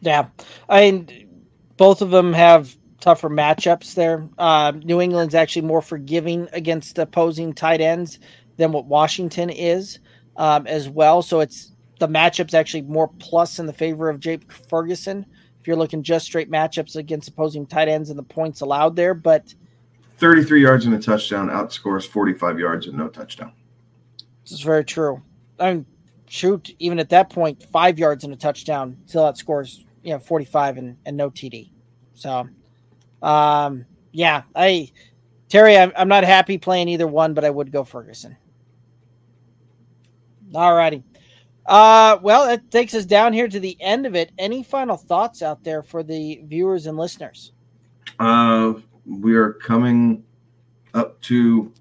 Yeah, I mean, both of them have tougher matchups there. Uh, New England's actually more forgiving against opposing tight ends than what Washington is um, as well. So it's the matchups actually more plus in the favor of Jake Ferguson. If you're looking just straight matchups against opposing tight ends and the points allowed there, but 33 yards and a touchdown outscores 45 yards and no touchdown. this is very true. I mean, shoot, even at that point, five yards and a touchdown still outscores you know 45 and, and no TD. So, um, yeah, I Terry, I'm, I'm not happy playing either one, but I would go Ferguson. All righty. Uh, well, that takes us down here to the end of it. Any final thoughts out there for the viewers and listeners? Uh, we are coming up to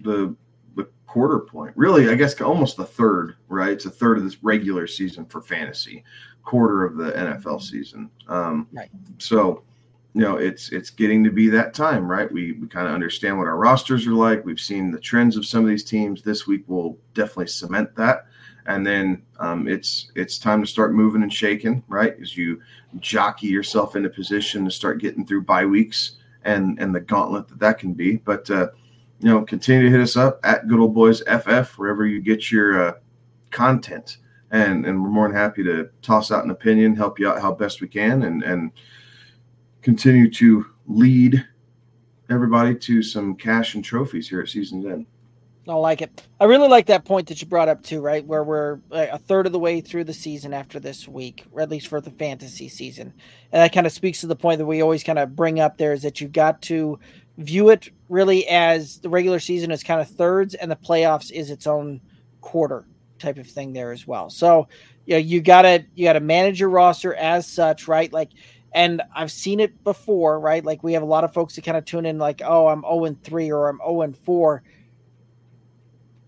the the quarter point. Really, I guess almost the third. Right, it's a third of this regular season for fantasy, quarter of the NFL season. Um, Right. So, you know, it's it's getting to be that time, right? We we kind of understand what our rosters are like. We've seen the trends of some of these teams. This week will definitely cement that. And then um, it's it's time to start moving and shaking, right? As you jockey yourself into position to start getting through bye weeks and and the gauntlet that that can be. But uh, you know, continue to hit us up at Good Old Boys FF wherever you get your uh, content, and and we're more than happy to toss out an opinion, help you out how best we can, and and continue to lead everybody to some cash and trophies here at season's end. I like it. I really like that point that you brought up too, right? Where we're uh, a third of the way through the season after this week, or at least for the fantasy season. And that kind of speaks to the point that we always kind of bring up there is that you've got to view it really as the regular season is kind of thirds and the playoffs is its own quarter type of thing there as well. So, you know, you gotta you gotta manage your roster as such, right? Like and I've seen it before, right? Like we have a lot of folks that kind of tune in like, oh, I'm 0 and 3 or I'm 0 and 4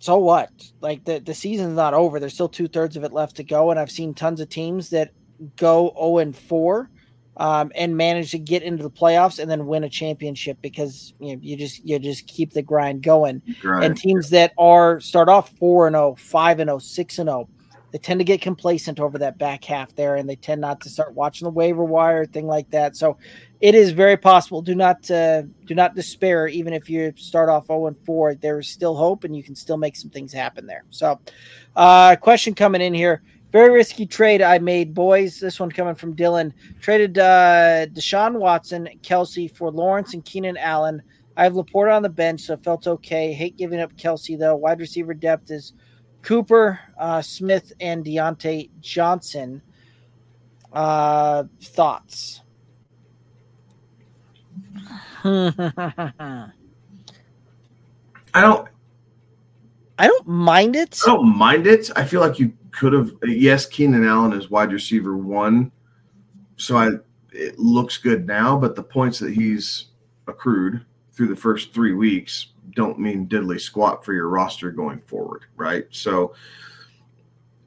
so what? Like the, the season's not over. There's still two thirds of it left to go. And I've seen tons of teams that go 0 and 4 um, and manage to get into the playoffs and then win a championship because you know you just you just keep the grind going. And teams that are start off 4 and 0, 5 and 0, 6 and 0 they tend to get complacent over that back half there and they tend not to start watching the waiver wire thing like that so it is very possible do not uh, do not despair even if you start off 0 and 4 there's still hope and you can still make some things happen there so uh question coming in here very risky trade I made, boys. This one coming from Dylan. Traded uh, Deshaun Watson, Kelce for Lawrence and Keenan Allen. I have Laporta on the bench, so felt okay. Hate giving up Kelce though. Wide receiver depth is Cooper, uh, Smith, and Diontae Johnson. Uh, thoughts? [laughs] I don't. I don't mind it. I don't mind it. I feel like you could have. Yes, Keenan Allen is wide receiver one, so I it looks good now. But the points that he's accrued through the first three weeks don't mean diddly squat for your roster going forward, right? So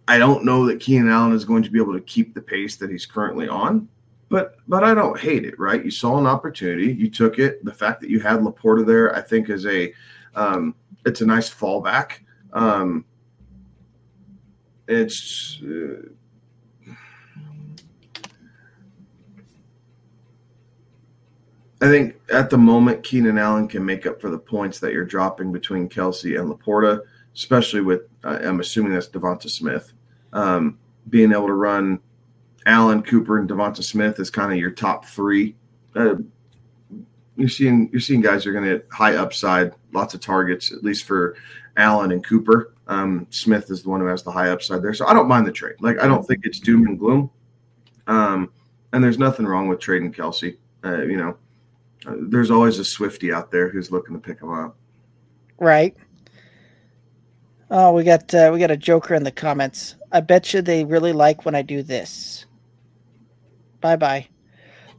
I don't know that Keenan Allen is going to be able to keep the pace that he's currently on, but but I don't hate it, right? You saw an opportunity, you took it. The fact that you had Laporta there, I think, is a um, it's a nice fallback. Um, it's uh, I think at the moment, Keenan Allen can make up for the points that you're dropping between Kelce and Laporta, especially with, uh, I'm assuming that's Devonta Smith. Um, being able to run Allen, Cooper, and Devonta Smith is kind of your top three. Uh, you're seeing you're seeing guys are going to high upside, lots of targets, at least for Allen and Cooper. Um, Smith is the one who has the high upside there, so I don't mind the trade. Like I don't think it's doom and gloom. Um, and there's nothing wrong with trading Kelce. Uh, you know, there's always a Swifty out there who's looking to pick them up. Right. Oh, we got uh, we got a joker in the comments. I bet you they really like when I do this. Bye bye.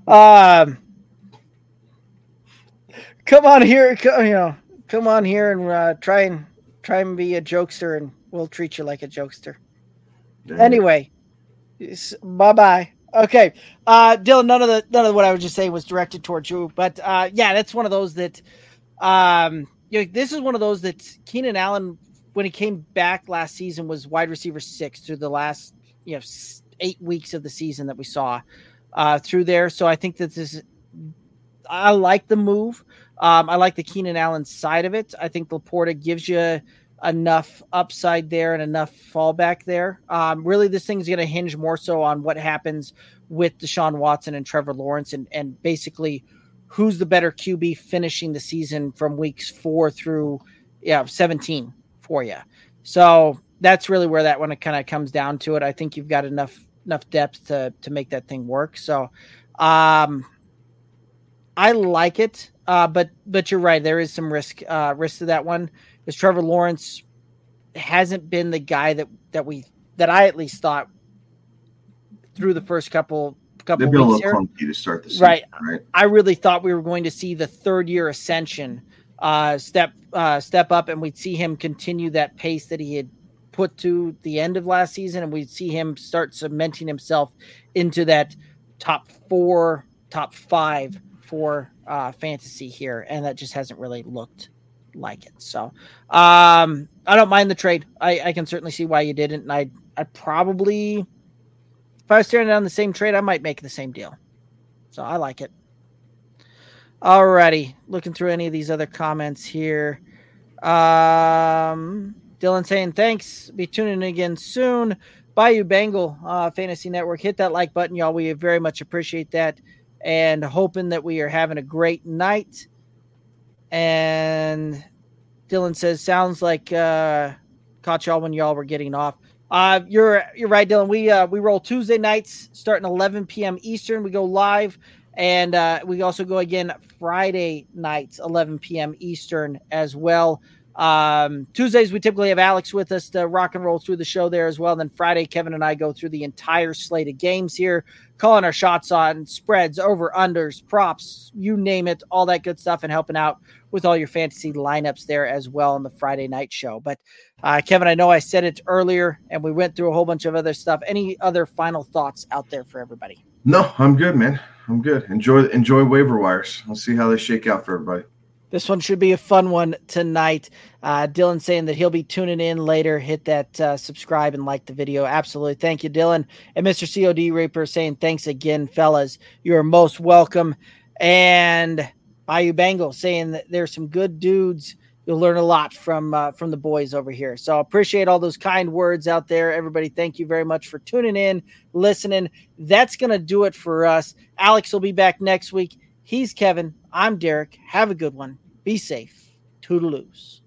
Um, come on here, come, you know, come on here and uh, try and try and be a jokester, and we'll treat you like a jokester. Anyway, bye bye. Okay, uh, Dylan. None of the none of what I was just saying was directed towards you, but uh, yeah, that's one of those that, um, you know, this is one of those that Keenan Allen, when he came back last season, was wide receiver six through the last you know eight weeks of the season that we saw uh, through there. So I think that this, I like the move. Um, I like the Keenan Allen side of it. I think Laporta gives you enough upside there and enough fallback there. Um, really, this thing's going to hinge more so on what happens with Deshaun Watson and Trevor Lawrence, and and basically who's the better QB finishing the season from weeks four through yeah 17 for you. So that's really where that one kind of comes down to it. I think you've got enough enough depth to to make that thing work. So um I like it. Uh, but but you're right. There is some risk uh, risk to that one because Trevor Lawrence hasn't been the guy that that we that I at least thought through the first couple couple They've weeks here. to start the season, right. right. I really thought we were going to see the third year ascension uh, step uh, step up, and we'd see him continue that pace that he had put to the end of last season, and we'd see him start cementing himself into that top four, top five for uh, fantasy here, and that just hasn't really looked like it. So um, I don't mind the trade. I, I can certainly see why you didn't. And I I probably if I was staring down the same trade, I might make the same deal. So I like it. Alrighty. Looking through any of these other comments here. Um, Dylan saying thanks. Be tuning in again soon. Bayou Bengal uh, Fantasy Network. Hit that like button, y'all. We very much appreciate that, and hoping that we are having a great night. And Dylan says, sounds like uh, caught y'all when y'all were getting off. Uh, you're you're right, Dylan. We uh, we roll Tuesday nights starting 11 p.m. Eastern. We go live, and uh, we also go again Friday nights 11 p.m. Eastern as well. Um, Tuesdays we typically have Alex with us to rock and roll through the show there as well. Then Friday, Kevin and I go through the entire slate of games here, calling our shots on spreads, over unders, props, you name it, all that good stuff, and helping out with all your fantasy lineups there as well on the Friday night show. But uh, Kevin, I know I said it earlier, and we went through a whole bunch of other stuff. Any other final thoughts out there for everybody? No, I'm good, man. I'm good. Enjoy enjoy waiver wires. We'll see how they shake out for everybody. This one should be a fun one tonight. Uh, Dylan saying that he'll be tuning in later. Hit that uh, subscribe and like the video. Absolutely. Thank you, Dylan. And Mr. COD Reaper saying thanks again, fellas. You're most welcome. And Bayou saying that there's some good dudes. You'll learn a lot from uh, from the boys over here. So I appreciate all those kind words out there, everybody. Thank you very much for tuning in, listening. That's gonna do it for us. Alex will be back next week. He's Kevin. I'm Derek. Have a good one. Be safe. Toodaloos.